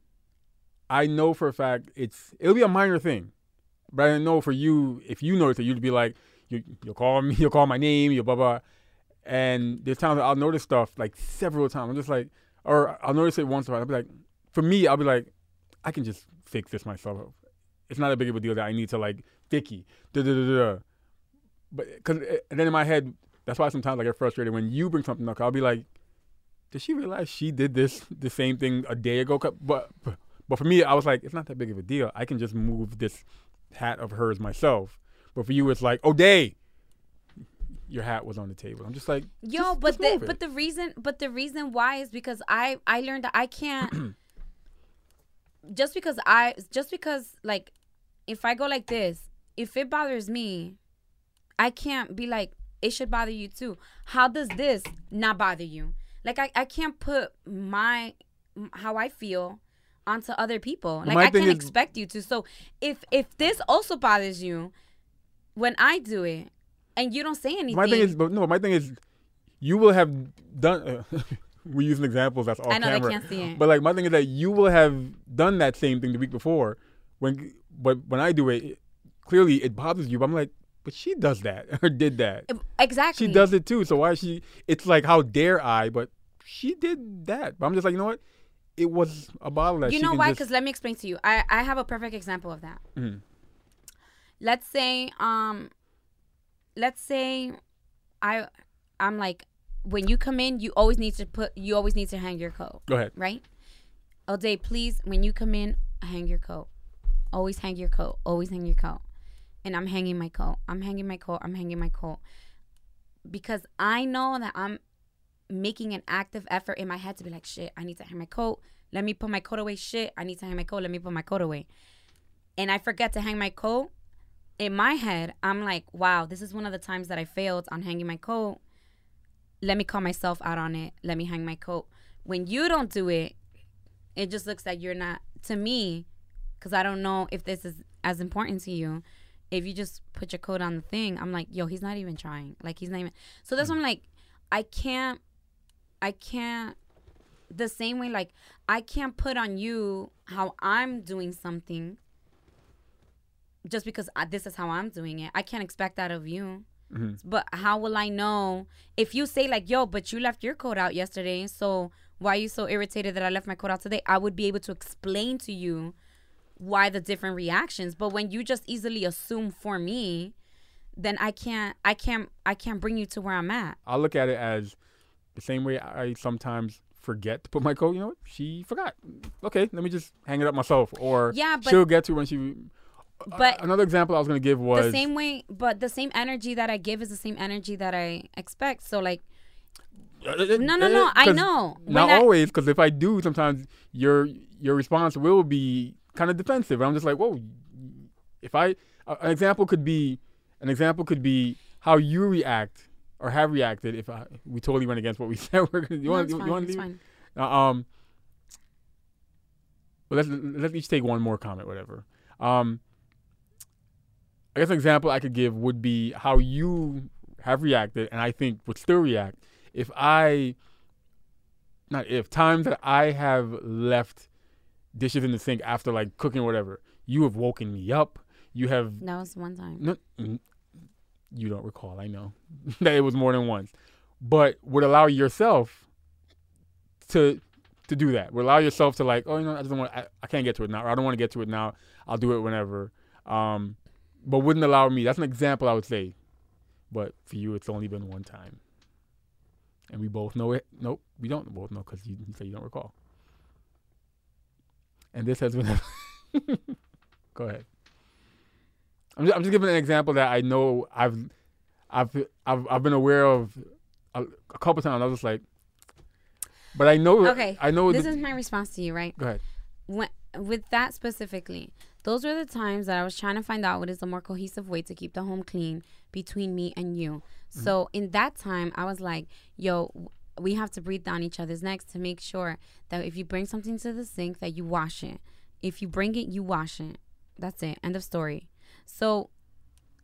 Speaker 1: I know for a fact it's it'll be a minor thing, but I know for you, if you notice it, you'd be like, you you'll call me, you'll call my name, you blah blah, and there's times I'll notice stuff like several times. I'm just like, or I'll notice it once or I'll be like, for me, I'll be like, I can just fix this myself. It's not a big of a deal that I need to like Vicky, da da da da. But because eh, and then in my head, that's why sometimes I get frustrated when you bring something up. I'll be like, did she realize she did this the same thing a day ago? But but for me, I was like, it's not that big of a deal. I can just move this hat of hers myself. But for you, it's like, oh, day, your hat was on the table. I'm just like,
Speaker 2: Yo,
Speaker 1: just-
Speaker 2: but
Speaker 1: just
Speaker 2: the but the reason but the reason why is because I I learned that I can't just because I just because like if I go like this, if it bothers me, I can't be like it should bother you too. How does this not bother you? Like I I can't put my how I feel onto other people. Like
Speaker 1: my
Speaker 2: I can't
Speaker 1: is-
Speaker 2: expect you to. So if if this also bothers you when I do it and you don't say anything
Speaker 1: my thing is, but no, my thing is, you will have done. Uh, we're using examples that's off
Speaker 2: I know
Speaker 1: camera.
Speaker 2: they can't see it.
Speaker 1: But like my thing is that you will have done that same thing the week before. When but when I do it, it- clearly it bothers you. But I'm like, but she does that or did that.
Speaker 2: exactly.
Speaker 1: She does it too. So why is she? It's like how dare I? But she did that. But I'm just like, you know what? It was a bottle that
Speaker 2: you know why
Speaker 1: just-
Speaker 2: because let me explain to you i i have a perfect example of that
Speaker 1: Mhm.
Speaker 2: let's say um let's say i i'm like when you come in you always need to put you always need to hang your coat
Speaker 1: Go ahead.
Speaker 2: right O'Day, please when you come in hang your coat always hang your coat always hang your coat and i'm hanging my coat i'm hanging my coat i'm hanging my coat because i know that i'm making an active effort in my head to be like, shit, I need to hang my coat. Let me put my coat away. Shit, I need to hang my coat. Let me put my coat away. And I forget to hang my coat. In my head, I'm like, wow, this is one of the times that I failed on hanging my coat. Let me call myself out on it. Let me hang my coat. When you don't do it, it just looks like you're not, to me, because I don't know if this is as important to you. If you just put your coat on the thing, I'm like, yo, he's not even trying. Like, he's not even. So that's why I'm like, I can't I can't the same way like I can't put on you how I'm doing something just because I, this is how I'm doing it. I can't expect that of you. Mm-hmm. But how will I know if you say like, "Yo, but you left your coat out yesterday, so why are you so irritated that I left my coat out today?" I would be able to explain to you why the different reactions. But when you just easily assume for me, then I can't, I can't, I can't bring you to where I'm at.
Speaker 1: I look at it as the same way I sometimes forget to put my coat. You know what? She forgot. Okay, let me just hang it up myself. Or
Speaker 2: Yeah, but-
Speaker 1: she'll get to when she.
Speaker 2: But
Speaker 1: uh, another example I was gonna give was
Speaker 2: the same way, but the same energy that I give is the same energy that I expect. So like, no, no, no, I know. When
Speaker 1: Not
Speaker 2: I-
Speaker 1: always, because if I do, sometimes your your response will be kind of defensive. I'm just like, whoa. If I uh, an example could be an example could be how you react or have reacted if I, we totally went against what we said we're gonna. You
Speaker 2: No,
Speaker 1: want
Speaker 2: it's
Speaker 1: you, want to
Speaker 2: fine.
Speaker 1: uh, um. Well, let's let's each take one more comment, whatever. Um. I guess an example I could give would be how you have reacted, and I think would still react if I, not if, times that I have left dishes in the sink after like cooking or whatever. You have woken me up. You have
Speaker 2: That was one time.
Speaker 1: no, you don't recall. I know that it was more than once, but would allow yourself to to do that. Would allow yourself to like, oh, you know, I just don't want. I, I can't get to it now, or I don't want to get to it now. I'll do it whenever. Um, but wouldn't allow me. That's an example I would say. But for you, it's only been one time, and we both know it. Nope, we don't both know because you, you say you don't recall. And this has been. Go ahead. I'm just, I'm just giving an example that I know I've I've I've, I've been aware of a, a couple times. I was just like, but I know
Speaker 2: Okay,
Speaker 1: I know
Speaker 2: This
Speaker 1: the-
Speaker 2: is my response to you, right?
Speaker 1: go ahead.
Speaker 2: when with that specifically, those were the times that I was trying to find out what is the more cohesive way to keep the home clean between me and you. Mm. So in that time, I was like, "Yo, we have to breathe down each other's necks to make sure that if you bring something to the sink, that you wash it. If you bring it, you wash it. That's it. End of story." So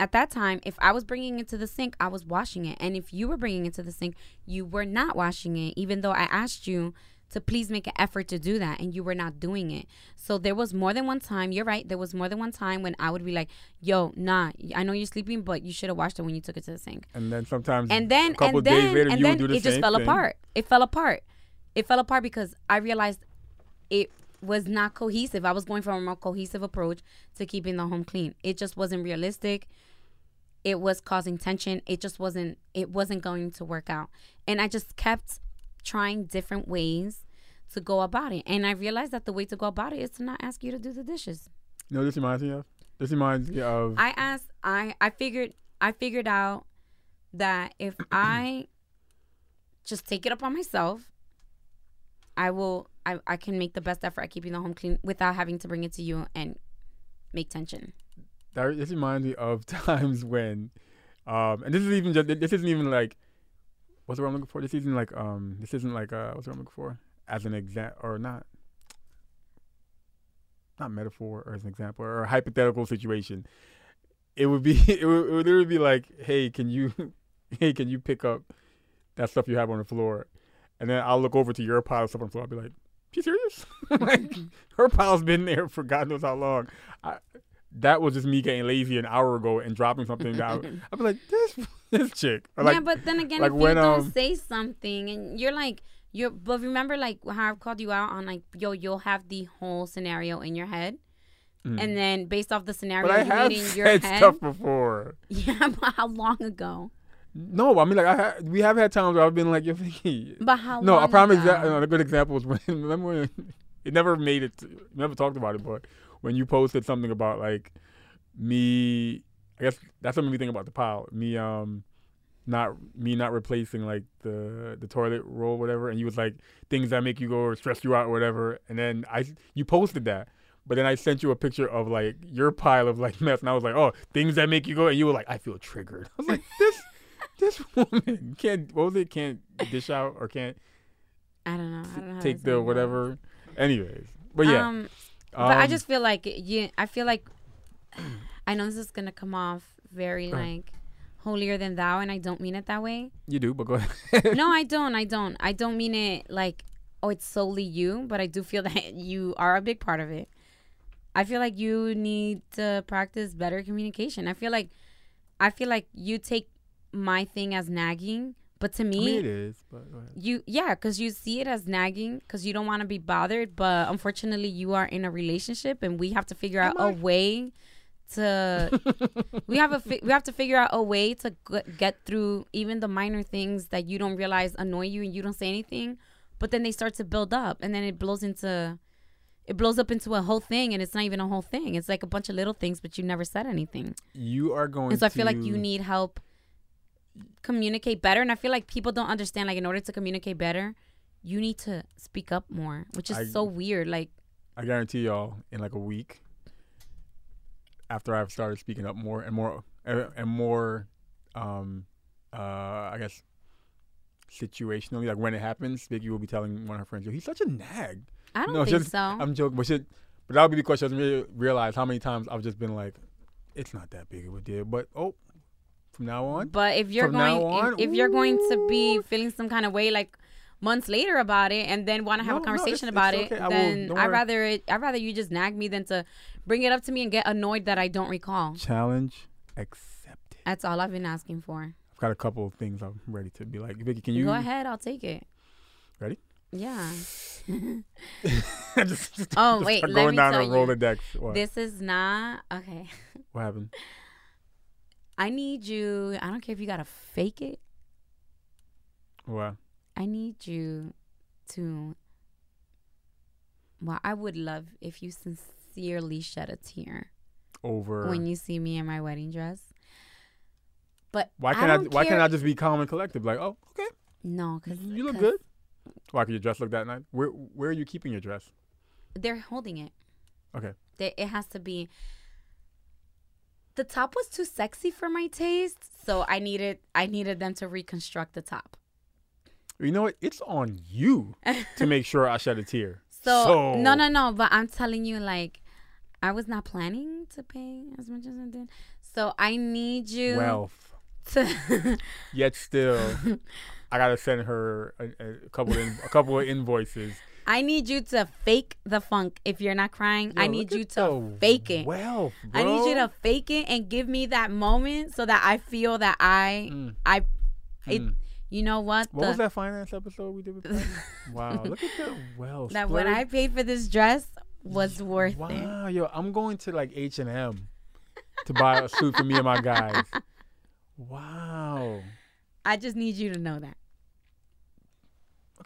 Speaker 2: at that time, if I was bringing it to the sink, I was washing it. And if you were bringing it to the sink, you were not washing it, even though I asked you to please make an effort to do that and you were not doing it. So there was more than one time, you're right, there was more than one time when I would be like, yo, nah, I know you're sleeping, but you should have washed it when you took it to the sink.
Speaker 1: And then sometimes
Speaker 2: And then
Speaker 1: a couple
Speaker 2: and
Speaker 1: days
Speaker 2: then
Speaker 1: later
Speaker 2: and
Speaker 1: you
Speaker 2: then
Speaker 1: would do the
Speaker 2: it just fell
Speaker 1: thing.
Speaker 2: apart. It fell apart. It fell apart because I realized it was not cohesive. I was going for a more cohesive approach to keeping the home clean. It just wasn't realistic. It was causing tension. It just wasn't it wasn't going to work out. And I just kept trying different ways to go about it. And I realized that the way to go about it is to not ask you to do the dishes.
Speaker 1: You know this reminds me of? This reminds me of
Speaker 2: I asked I I figured I figured out that if I just take it upon myself, I will I, I can make the best effort at keeping the home clean without having to bring it to you and make tension.
Speaker 1: that, this reminds me of times when um and this is even just this isn't even like what's the word I'm looking for? This isn't like um this isn't like uh what's the word I'm looking for? As an example or not not metaphor or as an example or a hypothetical situation. It would be it would, it would literally be like, hey, can you hey, can you pick up that stuff you have on the floor? And then I'll look over to your pile of stuff on the floor. I'll be like, you serious? like her pile's been there for God knows how long. I, that was just me getting lazy an hour ago and dropping something down. I'd be like, this this chick. Or like,
Speaker 2: yeah, but then again,
Speaker 1: like
Speaker 2: if
Speaker 1: when,
Speaker 2: you don't
Speaker 1: um,
Speaker 2: say something and you're like, you're, but remember, like how I've called you out on, like, yo, you'll have the whole scenario in your head, and then based off the scenario
Speaker 1: Mm. but I
Speaker 2: you
Speaker 1: have
Speaker 2: made in your
Speaker 1: said
Speaker 2: head,
Speaker 1: stuff before.
Speaker 2: yeah, but how long ago?
Speaker 1: No, I mean like I ha- we have had times where I've been like, you're thinking.
Speaker 2: But how
Speaker 1: No,
Speaker 2: long
Speaker 1: a prime example. A good example was when remember when it never made it. To, never talked about it, but when you posted something about like me, I guess that's what made me think about the pile. Me, um, not me not replacing like the the toilet roll, whatever. And you was like things that make you go or stress you out or whatever. And then I you posted that. But then I sent you a picture of like your pile of like mess, and I was like, "Oh, things that make you go," and you were like, "I feel triggered." I was like, "This, this woman can't. What was it? Can't dish out or can't
Speaker 2: I don't know. I don't know.
Speaker 1: take the whatever. Anyways, but yeah,
Speaker 2: Um, but I
Speaker 1: um,
Speaker 2: just feel like you. I feel like I know this is gonna come off very
Speaker 1: Go
Speaker 2: like holier than thou, and I don't mean it that way.
Speaker 1: you do, but go ahead.
Speaker 2: no, I don't. I don't. I don't mean it like oh, it's solely you, but I do feel that you are a big part of it. I feel like you need to practice better communication. I feel like I feel like you take my thing as nagging, but to
Speaker 1: I
Speaker 2: me,
Speaker 1: mean, it is, but
Speaker 2: you yeah, because you see it as nagging because you don't want to be bothered, but unfortunately, you are in a relationship, and we have to figure out a way to we have a fi- we have to figure out a way to g- get through even the minor things that you don't realize annoy you and you don't say anything, but then they start to build up, and then it blows into it blows up into a whole thing, and it's not even a whole thing. It's like a bunch of little things, but you never said anything.
Speaker 1: You are going.
Speaker 2: And so I feel like you need help communicate better. And I feel like people don't understand, like, in order to communicate better, you need to speak up more, which is
Speaker 1: I-
Speaker 2: so weird. Like,
Speaker 1: I guarantee y'all, in like a week, after I've started speaking up more and more and and more, um, uh, I guess situationally, like when it happens, Vicky will be telling one of her friends, "Yo, he's such a nag."
Speaker 2: I don't
Speaker 1: No,
Speaker 2: think
Speaker 1: just-
Speaker 2: so.
Speaker 1: I'm joking, but shit, but that would be because she doesn't really realize how many times I've just been like, "It's not that big of a deal," but oh, from now on,
Speaker 2: but if you're going,
Speaker 1: on,
Speaker 2: if, if you're going to be feeling some kind of way, like months later about it, and then want to have
Speaker 1: No,
Speaker 2: a
Speaker 1: no,
Speaker 2: conversation
Speaker 1: it's-
Speaker 2: about
Speaker 1: it's
Speaker 2: it,
Speaker 1: okay. I
Speaker 2: then
Speaker 1: don't
Speaker 2: I'd rather it. I'd rather you just nag me than to bring it up to me and get annoyed that I don't recall.
Speaker 1: challenge accepted.
Speaker 2: That's all I've been asking for.
Speaker 1: I've got a couple of things I'm ready to be like, Vicky, can you
Speaker 2: Go ahead, I'll take it.
Speaker 1: Ready?
Speaker 2: Yeah.
Speaker 1: just, just-
Speaker 2: Oh,
Speaker 1: just
Speaker 2: wait,
Speaker 1: start
Speaker 2: let
Speaker 1: going
Speaker 2: me
Speaker 1: down
Speaker 2: tell
Speaker 1: a. Rolodex. What?
Speaker 2: This is not okay.
Speaker 1: what happened?
Speaker 2: I need you. I don't care if you gotta fake it.
Speaker 1: What?
Speaker 2: I need you to. Well, I would love if you sincerely shed a tear
Speaker 1: Over.
Speaker 2: when you see me in my wedding dress. But
Speaker 1: why can't I?
Speaker 2: don't
Speaker 1: why can't I just be calm and collective? Like, oh, okay,
Speaker 2: No, because
Speaker 1: you look good. Why could your dress look that nice? Where Where are you keeping your dress?
Speaker 2: They're holding it.
Speaker 1: Okay.
Speaker 2: They, it has to be. The top was too sexy for my taste, so I needed I needed them to reconstruct the top.
Speaker 1: You know what? It's on you to make sure I shed a tear.
Speaker 2: So, no, no, no. But I'm telling you, like, I was not planning to pay as much as I did. So I need you
Speaker 1: Wealth.
Speaker 2: to.
Speaker 1: Yet still, I gotta send her a, a couple of, a couple of invoices.
Speaker 2: I need you to fake the funk. If you're not crying, I need you to fake it.
Speaker 1: Well,
Speaker 2: I need you to fake it and give me that moment so that I feel that I,
Speaker 1: Mm.
Speaker 2: I, it,
Speaker 1: Mm.
Speaker 2: You know what?
Speaker 1: What
Speaker 2: The-
Speaker 1: was that finance episode we did with Wow, look at the wealth.
Speaker 2: that when I paid for this dress was worth it.
Speaker 1: Wow, yo, I'm going to like H and M to buy a suit for me and my guys. Wow.
Speaker 2: I just need you to know that.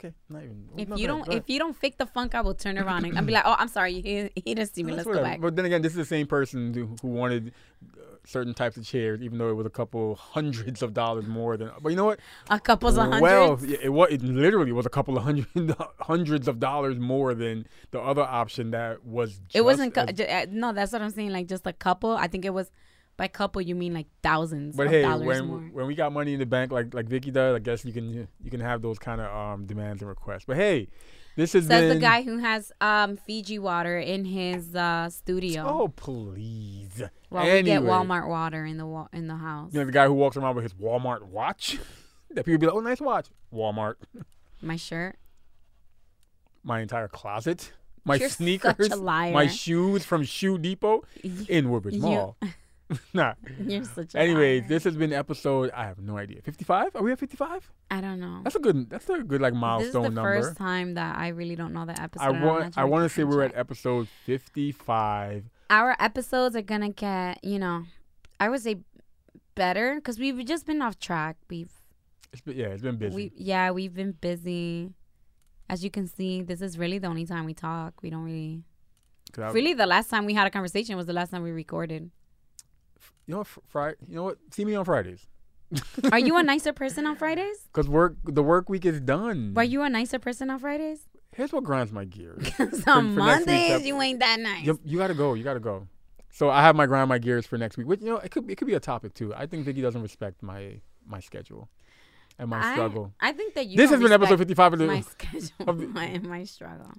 Speaker 1: Okay, not even.
Speaker 2: If
Speaker 1: no,
Speaker 2: you don't,
Speaker 1: ahead,
Speaker 2: if you don't fake the funk, I will turn around and I'll be like, "Oh, I'm sorry, he, he didn't see me. Let's go back."
Speaker 1: But then again, this is the same person who, who wanted uh, certain types of chairs, even though it was a couple hundreds of dollars more than. But you know what?
Speaker 2: A couple's a hundred.
Speaker 1: Well, it was. It literally was a couple of hundred hundreds of dollars more than the other option that was.
Speaker 2: It wasn't.
Speaker 1: as-
Speaker 2: uh, no, that's what I'm saying. Like just a couple. I think it was. By couple, you mean like thousands
Speaker 1: But
Speaker 2: of
Speaker 1: hey,
Speaker 2: dollars
Speaker 1: when
Speaker 2: more.
Speaker 1: when we got money in the bank, like like Vicky does, I guess you can you can have those kind of um demands and requests. But hey, this is
Speaker 2: Says
Speaker 1: been
Speaker 2: the guy who has um Fiji water in his uh, studio.
Speaker 1: Oh please!
Speaker 2: well, we get. Walmart water in the wa- in the house.
Speaker 1: You know the guy who walks around with his Walmart watch. that people be like, "Oh, nice watch." Walmart.
Speaker 2: My shirt.
Speaker 1: My entire closet. My
Speaker 2: You're
Speaker 1: sneakers.
Speaker 2: such a liar.
Speaker 1: My shoes from Shoe Depot in Woodbridge
Speaker 2: You-
Speaker 1: Mall. nah.
Speaker 2: You're such a.
Speaker 1: Anyways,
Speaker 2: liar.
Speaker 1: this has been episode. I have no idea. Fifty-five? Are we at fifty-five?
Speaker 2: I don't know.
Speaker 1: That's a good. That's a good like milestone number.
Speaker 2: This is the
Speaker 1: number.
Speaker 2: first time that I really don't know the episode.
Speaker 1: I
Speaker 2: and I'm not
Speaker 1: want. I want to say we're at episode fifty-five.
Speaker 2: Our episodes are gonna get you know, I would say better because we've just been off track. We've
Speaker 1: It's been, yeah, it's been busy.
Speaker 2: we yeah we've been busy. As you can see, this is really the only time we talk. We don't really. Really, the last time we had a conversation was the last time we recorded.
Speaker 1: You know what? Friday. You know what? See me on Fridays.
Speaker 2: Are you a nicer person on Fridays?
Speaker 1: Cause work. The work week is done.
Speaker 2: Were you a nicer person on Fridays?
Speaker 1: Here's what grinds my gears.
Speaker 2: On Mondays you ain't that nice.
Speaker 1: you, you gotta go. You gotta go. So I have my grind my gears for next week. Which you know, it could it could be a topic too. I think Vicky doesn't respect my my schedule and my
Speaker 2: I-
Speaker 1: struggle.
Speaker 2: I think that you.
Speaker 1: This has been episode 55 of the.
Speaker 2: my schedule
Speaker 1: of the-
Speaker 2: my, my struggle.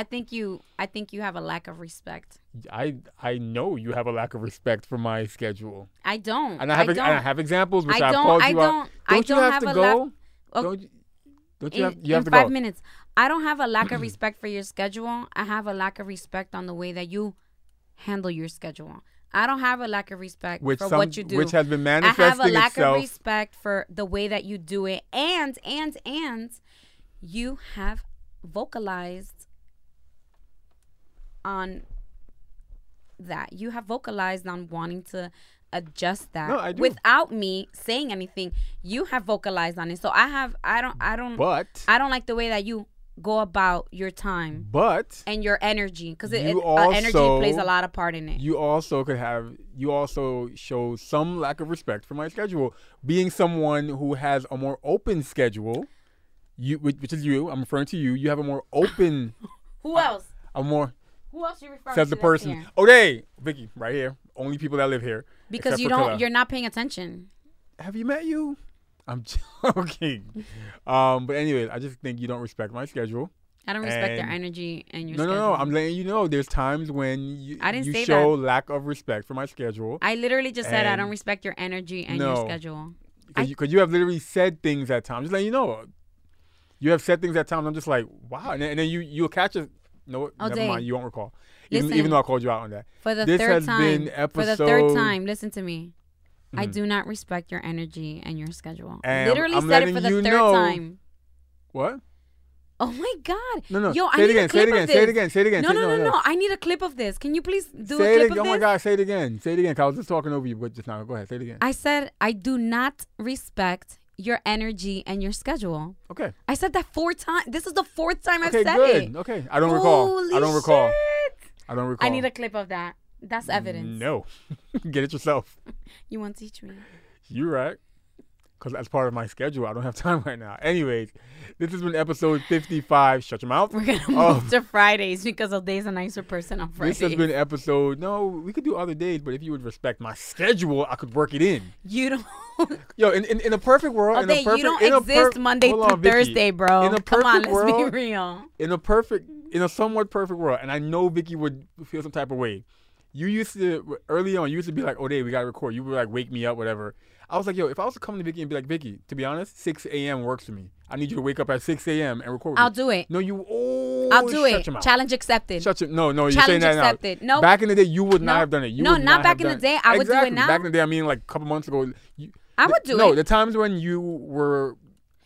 Speaker 1: I-
Speaker 2: think you. I think you have a lack of respect.
Speaker 1: I I know you have a lack of respect for my schedule,
Speaker 2: I don't.
Speaker 1: and I have
Speaker 2: I
Speaker 1: I have examples which
Speaker 2: I
Speaker 1: I've
Speaker 2: don't.
Speaker 1: called
Speaker 2: I
Speaker 1: you out.
Speaker 2: don't. I
Speaker 1: Don't you
Speaker 2: don't
Speaker 1: have,
Speaker 2: have
Speaker 1: to
Speaker 2: a
Speaker 1: go?
Speaker 2: lack. Oh,
Speaker 1: Don't you, don't you
Speaker 2: in,
Speaker 1: have you have
Speaker 2: in
Speaker 1: to
Speaker 2: five
Speaker 1: go?
Speaker 2: minutes. I don't have a lack of respect for your schedule. I have a lack of respect on the way that you handle your schedule. I don't have a lack of respect
Speaker 1: which
Speaker 2: for
Speaker 1: some,
Speaker 2: what you do.
Speaker 1: which has been
Speaker 2: I have a lack
Speaker 1: itself.
Speaker 2: of respect for the way that you do it, and and and you have vocalized on that. You have vocalized on wanting to adjust that
Speaker 1: No, I do.
Speaker 2: without me saying anything. You have vocalized on it, so I have. I don't. I don't.
Speaker 1: but
Speaker 2: I don't like the way that you go about your time
Speaker 1: but
Speaker 2: and your energy because it, it- uh, energy plays a lot of part in it.
Speaker 1: you also could have you also show some lack of respect for my schedule being someone who has a more open schedule you which, which is you i'm referring to you you have a more open
Speaker 2: Who else?
Speaker 1: a more
Speaker 2: Who else you referring
Speaker 1: says
Speaker 2: to
Speaker 1: the person
Speaker 2: here?
Speaker 1: okay vicky right here only people that live here
Speaker 2: Because
Speaker 1: except
Speaker 2: you
Speaker 1: for
Speaker 2: don't.
Speaker 1: Killa.
Speaker 2: You're not paying attention.
Speaker 1: have you met you i'm joking um but anyway, i just think you don't respect my schedule
Speaker 2: I don't respect their
Speaker 1: And-
Speaker 2: energy and your
Speaker 1: no, no,
Speaker 2: schedule.
Speaker 1: no. I'm letting you know. There's times when you,
Speaker 2: I didn't
Speaker 1: you
Speaker 2: say
Speaker 1: show lack of respect for my schedule.
Speaker 2: I literally just said I don't respect your energy and
Speaker 1: No.
Speaker 2: your schedule. I-
Speaker 1: Because you, 'cause you have literally said things at times. Just letting you know. You have said things at times. I'm just like, wow. And then, and then you you'll catch it. No,
Speaker 2: Oh,
Speaker 1: never
Speaker 2: Dave.
Speaker 1: mind. You won't recall. Even,
Speaker 2: Listen.
Speaker 1: even though I called you out on that.
Speaker 2: For the
Speaker 1: This
Speaker 2: third
Speaker 1: has
Speaker 2: time.
Speaker 1: been
Speaker 2: for the third time, listen to me. I
Speaker 1: Mhm.
Speaker 2: do not respect your energy and your schedule.
Speaker 1: And
Speaker 2: literally
Speaker 1: I'm
Speaker 2: said it for the
Speaker 1: you
Speaker 2: third
Speaker 1: know-
Speaker 2: time.
Speaker 1: What?
Speaker 2: Oh my god.
Speaker 1: No, no.
Speaker 2: Yo,
Speaker 1: say
Speaker 2: I
Speaker 1: it
Speaker 2: need
Speaker 1: again.
Speaker 2: a
Speaker 1: Say it
Speaker 2: clip
Speaker 1: again. Say it again. Say it again.
Speaker 2: No,
Speaker 1: say,
Speaker 2: no, no, no. I need a clip of this. Can you please do
Speaker 1: Say
Speaker 2: a clip
Speaker 1: again.
Speaker 2: of
Speaker 1: Oh
Speaker 2: this?
Speaker 1: my God. Say it again. Say it again. 'cause I was just talking over you, but just now. Go ahead. Say it again.
Speaker 2: I said I do not respect your energy and your schedule.
Speaker 1: Okay.
Speaker 2: I said that four times. This is the fourth time I've
Speaker 1: Okay.
Speaker 2: said
Speaker 1: Good.
Speaker 2: it.
Speaker 1: Okay. I don't recall.
Speaker 2: Holy
Speaker 1: I don't recall.
Speaker 2: shit.
Speaker 1: I don't recall.
Speaker 2: I need a clip of that. That's evidence.
Speaker 1: No. Get it yourself.
Speaker 2: You want to teach me?
Speaker 1: You're right. Because that's part of my schedule. I don't have time right now. Anyways, this has been episode 55. Shut your mouth.
Speaker 2: We're gonna
Speaker 1: Oh.
Speaker 2: move to Fridays because O'Day's a nicer person on Fridays.
Speaker 1: This has been episode. No, we could do other days, but if you would respect my schedule, I could work it in.
Speaker 2: you don't.
Speaker 1: Yo, in, in, in a perfect world, in a perfect,
Speaker 2: you don't
Speaker 1: in
Speaker 2: exist
Speaker 1: per-
Speaker 2: Monday through
Speaker 1: on,
Speaker 2: Thursday, bro.
Speaker 1: In a
Speaker 2: Come on, let's
Speaker 1: world-
Speaker 2: be real.
Speaker 1: In a perfect, in a somewhat perfect world, and I know Vicky would feel some type of way. You used to early on. You used to be like, "Oh, day, we gotta record." You would like wake me up, whatever. I was like, "Yo, if I was to come to Vicky and be like, Vicky, to be honest, 6 a.m. works for me. I need you to wake up at 6 a.m. and record." with
Speaker 2: I'll
Speaker 1: me."
Speaker 2: do it.
Speaker 1: No, you. Oh,
Speaker 2: I'll do
Speaker 1: shut
Speaker 2: it.
Speaker 1: Your mouth.
Speaker 2: Challenge accepted.
Speaker 1: Shut your. No, no, you're saying
Speaker 2: Challenge
Speaker 1: that now.
Speaker 2: accepted. No.
Speaker 1: Back in the day, you would not have done it. You
Speaker 2: No, not
Speaker 1: not
Speaker 2: back in the day. I would do it now.
Speaker 1: Back in the day, I mean, like a couple months ago. You,
Speaker 2: I would do
Speaker 1: no,
Speaker 2: it.
Speaker 1: No, the times when you were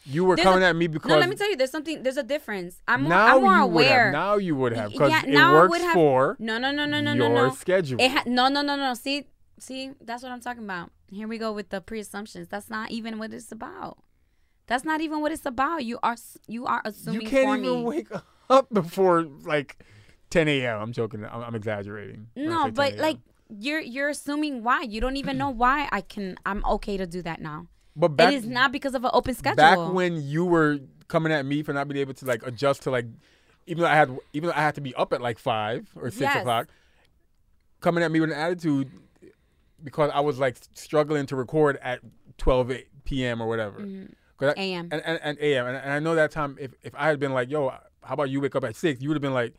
Speaker 1: you were
Speaker 2: There's a-
Speaker 1: coming at me because
Speaker 2: No, let me tell you, there's something. There's a difference. I'm more,
Speaker 1: now
Speaker 2: I'm more
Speaker 1: you would
Speaker 2: aware.
Speaker 1: have. Now you would have because
Speaker 2: yeah,
Speaker 1: it
Speaker 2: now I
Speaker 1: works
Speaker 2: would have-
Speaker 1: for
Speaker 2: No, no, no, no, no, no,
Speaker 1: your
Speaker 2: no.
Speaker 1: schedule.
Speaker 2: It ha- no, no, no, no. See, see, that's what I'm talking about. Here we go with the pre-assumptions. That's not even what it's about. That's not even what it's about. You are you are assuming.
Speaker 1: you can't
Speaker 2: for
Speaker 1: even
Speaker 2: me.
Speaker 1: wake up before like 10 a.m. I'm joking. I'm, I'm exaggerating.
Speaker 2: No, but like you're you're assuming why. You don't even know why I can. I'm okay to do that now.
Speaker 1: but back,
Speaker 2: it is not because of an open schedule.
Speaker 1: back when you were coming at me for not being able to like adjust to like even though I had even though I had to be up at like five or six
Speaker 2: Yes.
Speaker 1: o'clock, coming at me with an attitude because I was like struggling to record at 12 p.m. or whatever. Mm-hmm. 'Cause I-
Speaker 2: AM.
Speaker 1: and, and, and AM. And, and I know that time if, if I had been like, yo, how about you wake up at six? You would have been like,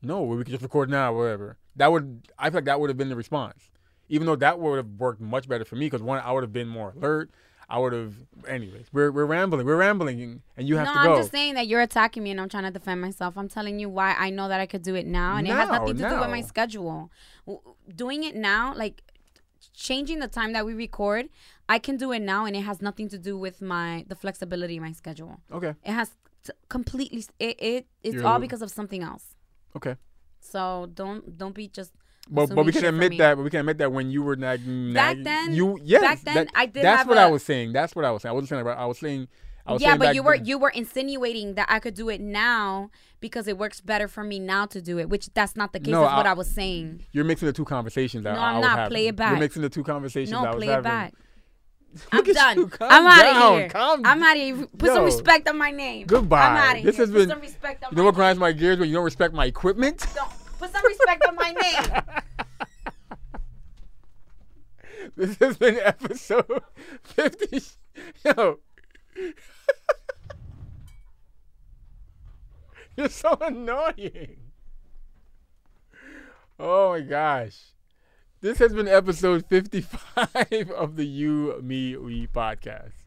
Speaker 1: no, we could just record now, whatever. That would I feel like that would have been the response. Even though that would have worked much better for me because one, I would have been more alert. I would have. Anyways, we're we're rambling. We're rambling, and you have
Speaker 2: no,
Speaker 1: to go.
Speaker 2: I'm just saying that you're attacking me and I'm trying to defend myself. I'm telling you why I know that I could do it now and it has nothing to do with my schedule. Doing it now, like changing the time that we record, I can do it now and it has nothing to do with my the flexibility in my schedule.
Speaker 1: okay,
Speaker 2: It has t- completely it, it it's
Speaker 1: You're
Speaker 2: all because of something else.
Speaker 1: okay.
Speaker 2: So don't don't be just
Speaker 1: But but we can admit that. But we can admit that when you were nagging,
Speaker 2: Back
Speaker 1: nagging-
Speaker 2: then-
Speaker 1: you yes,
Speaker 2: back then,
Speaker 1: that-
Speaker 2: I did
Speaker 1: That's what I
Speaker 2: a-
Speaker 1: was saying. That's what I was saying. I wasn't saying. I was saying. I
Speaker 2: yeah, but you were
Speaker 1: then-
Speaker 2: you were insinuating that I could do it now because it works better for me now to do it, which that's not the case.
Speaker 1: No,
Speaker 2: that's what
Speaker 1: I-
Speaker 2: I was saying.
Speaker 1: You're mixing the two conversations.
Speaker 2: No,
Speaker 1: I,
Speaker 2: I'm
Speaker 1: I was
Speaker 2: not.
Speaker 1: having.
Speaker 2: Play it back.
Speaker 1: You're mixing the two conversations.
Speaker 2: No,
Speaker 1: I was
Speaker 2: play
Speaker 1: having.
Speaker 2: it back. I'm done.
Speaker 1: you.
Speaker 2: I'm out of here.
Speaker 1: Calm-
Speaker 2: I'm out of here. Put some respect on my name.
Speaker 1: Goodbye.
Speaker 2: I'm out of
Speaker 1: This
Speaker 2: here.
Speaker 1: has
Speaker 2: Put
Speaker 1: been-
Speaker 2: some respect on
Speaker 1: You know what grinds my gears when you don't respect my equipment?
Speaker 2: Don't. Put some respect on my name.
Speaker 1: this has been episode 50. Yo. You're so annoying. Oh my gosh. This has been episode 55 of the You, Me, We podcast.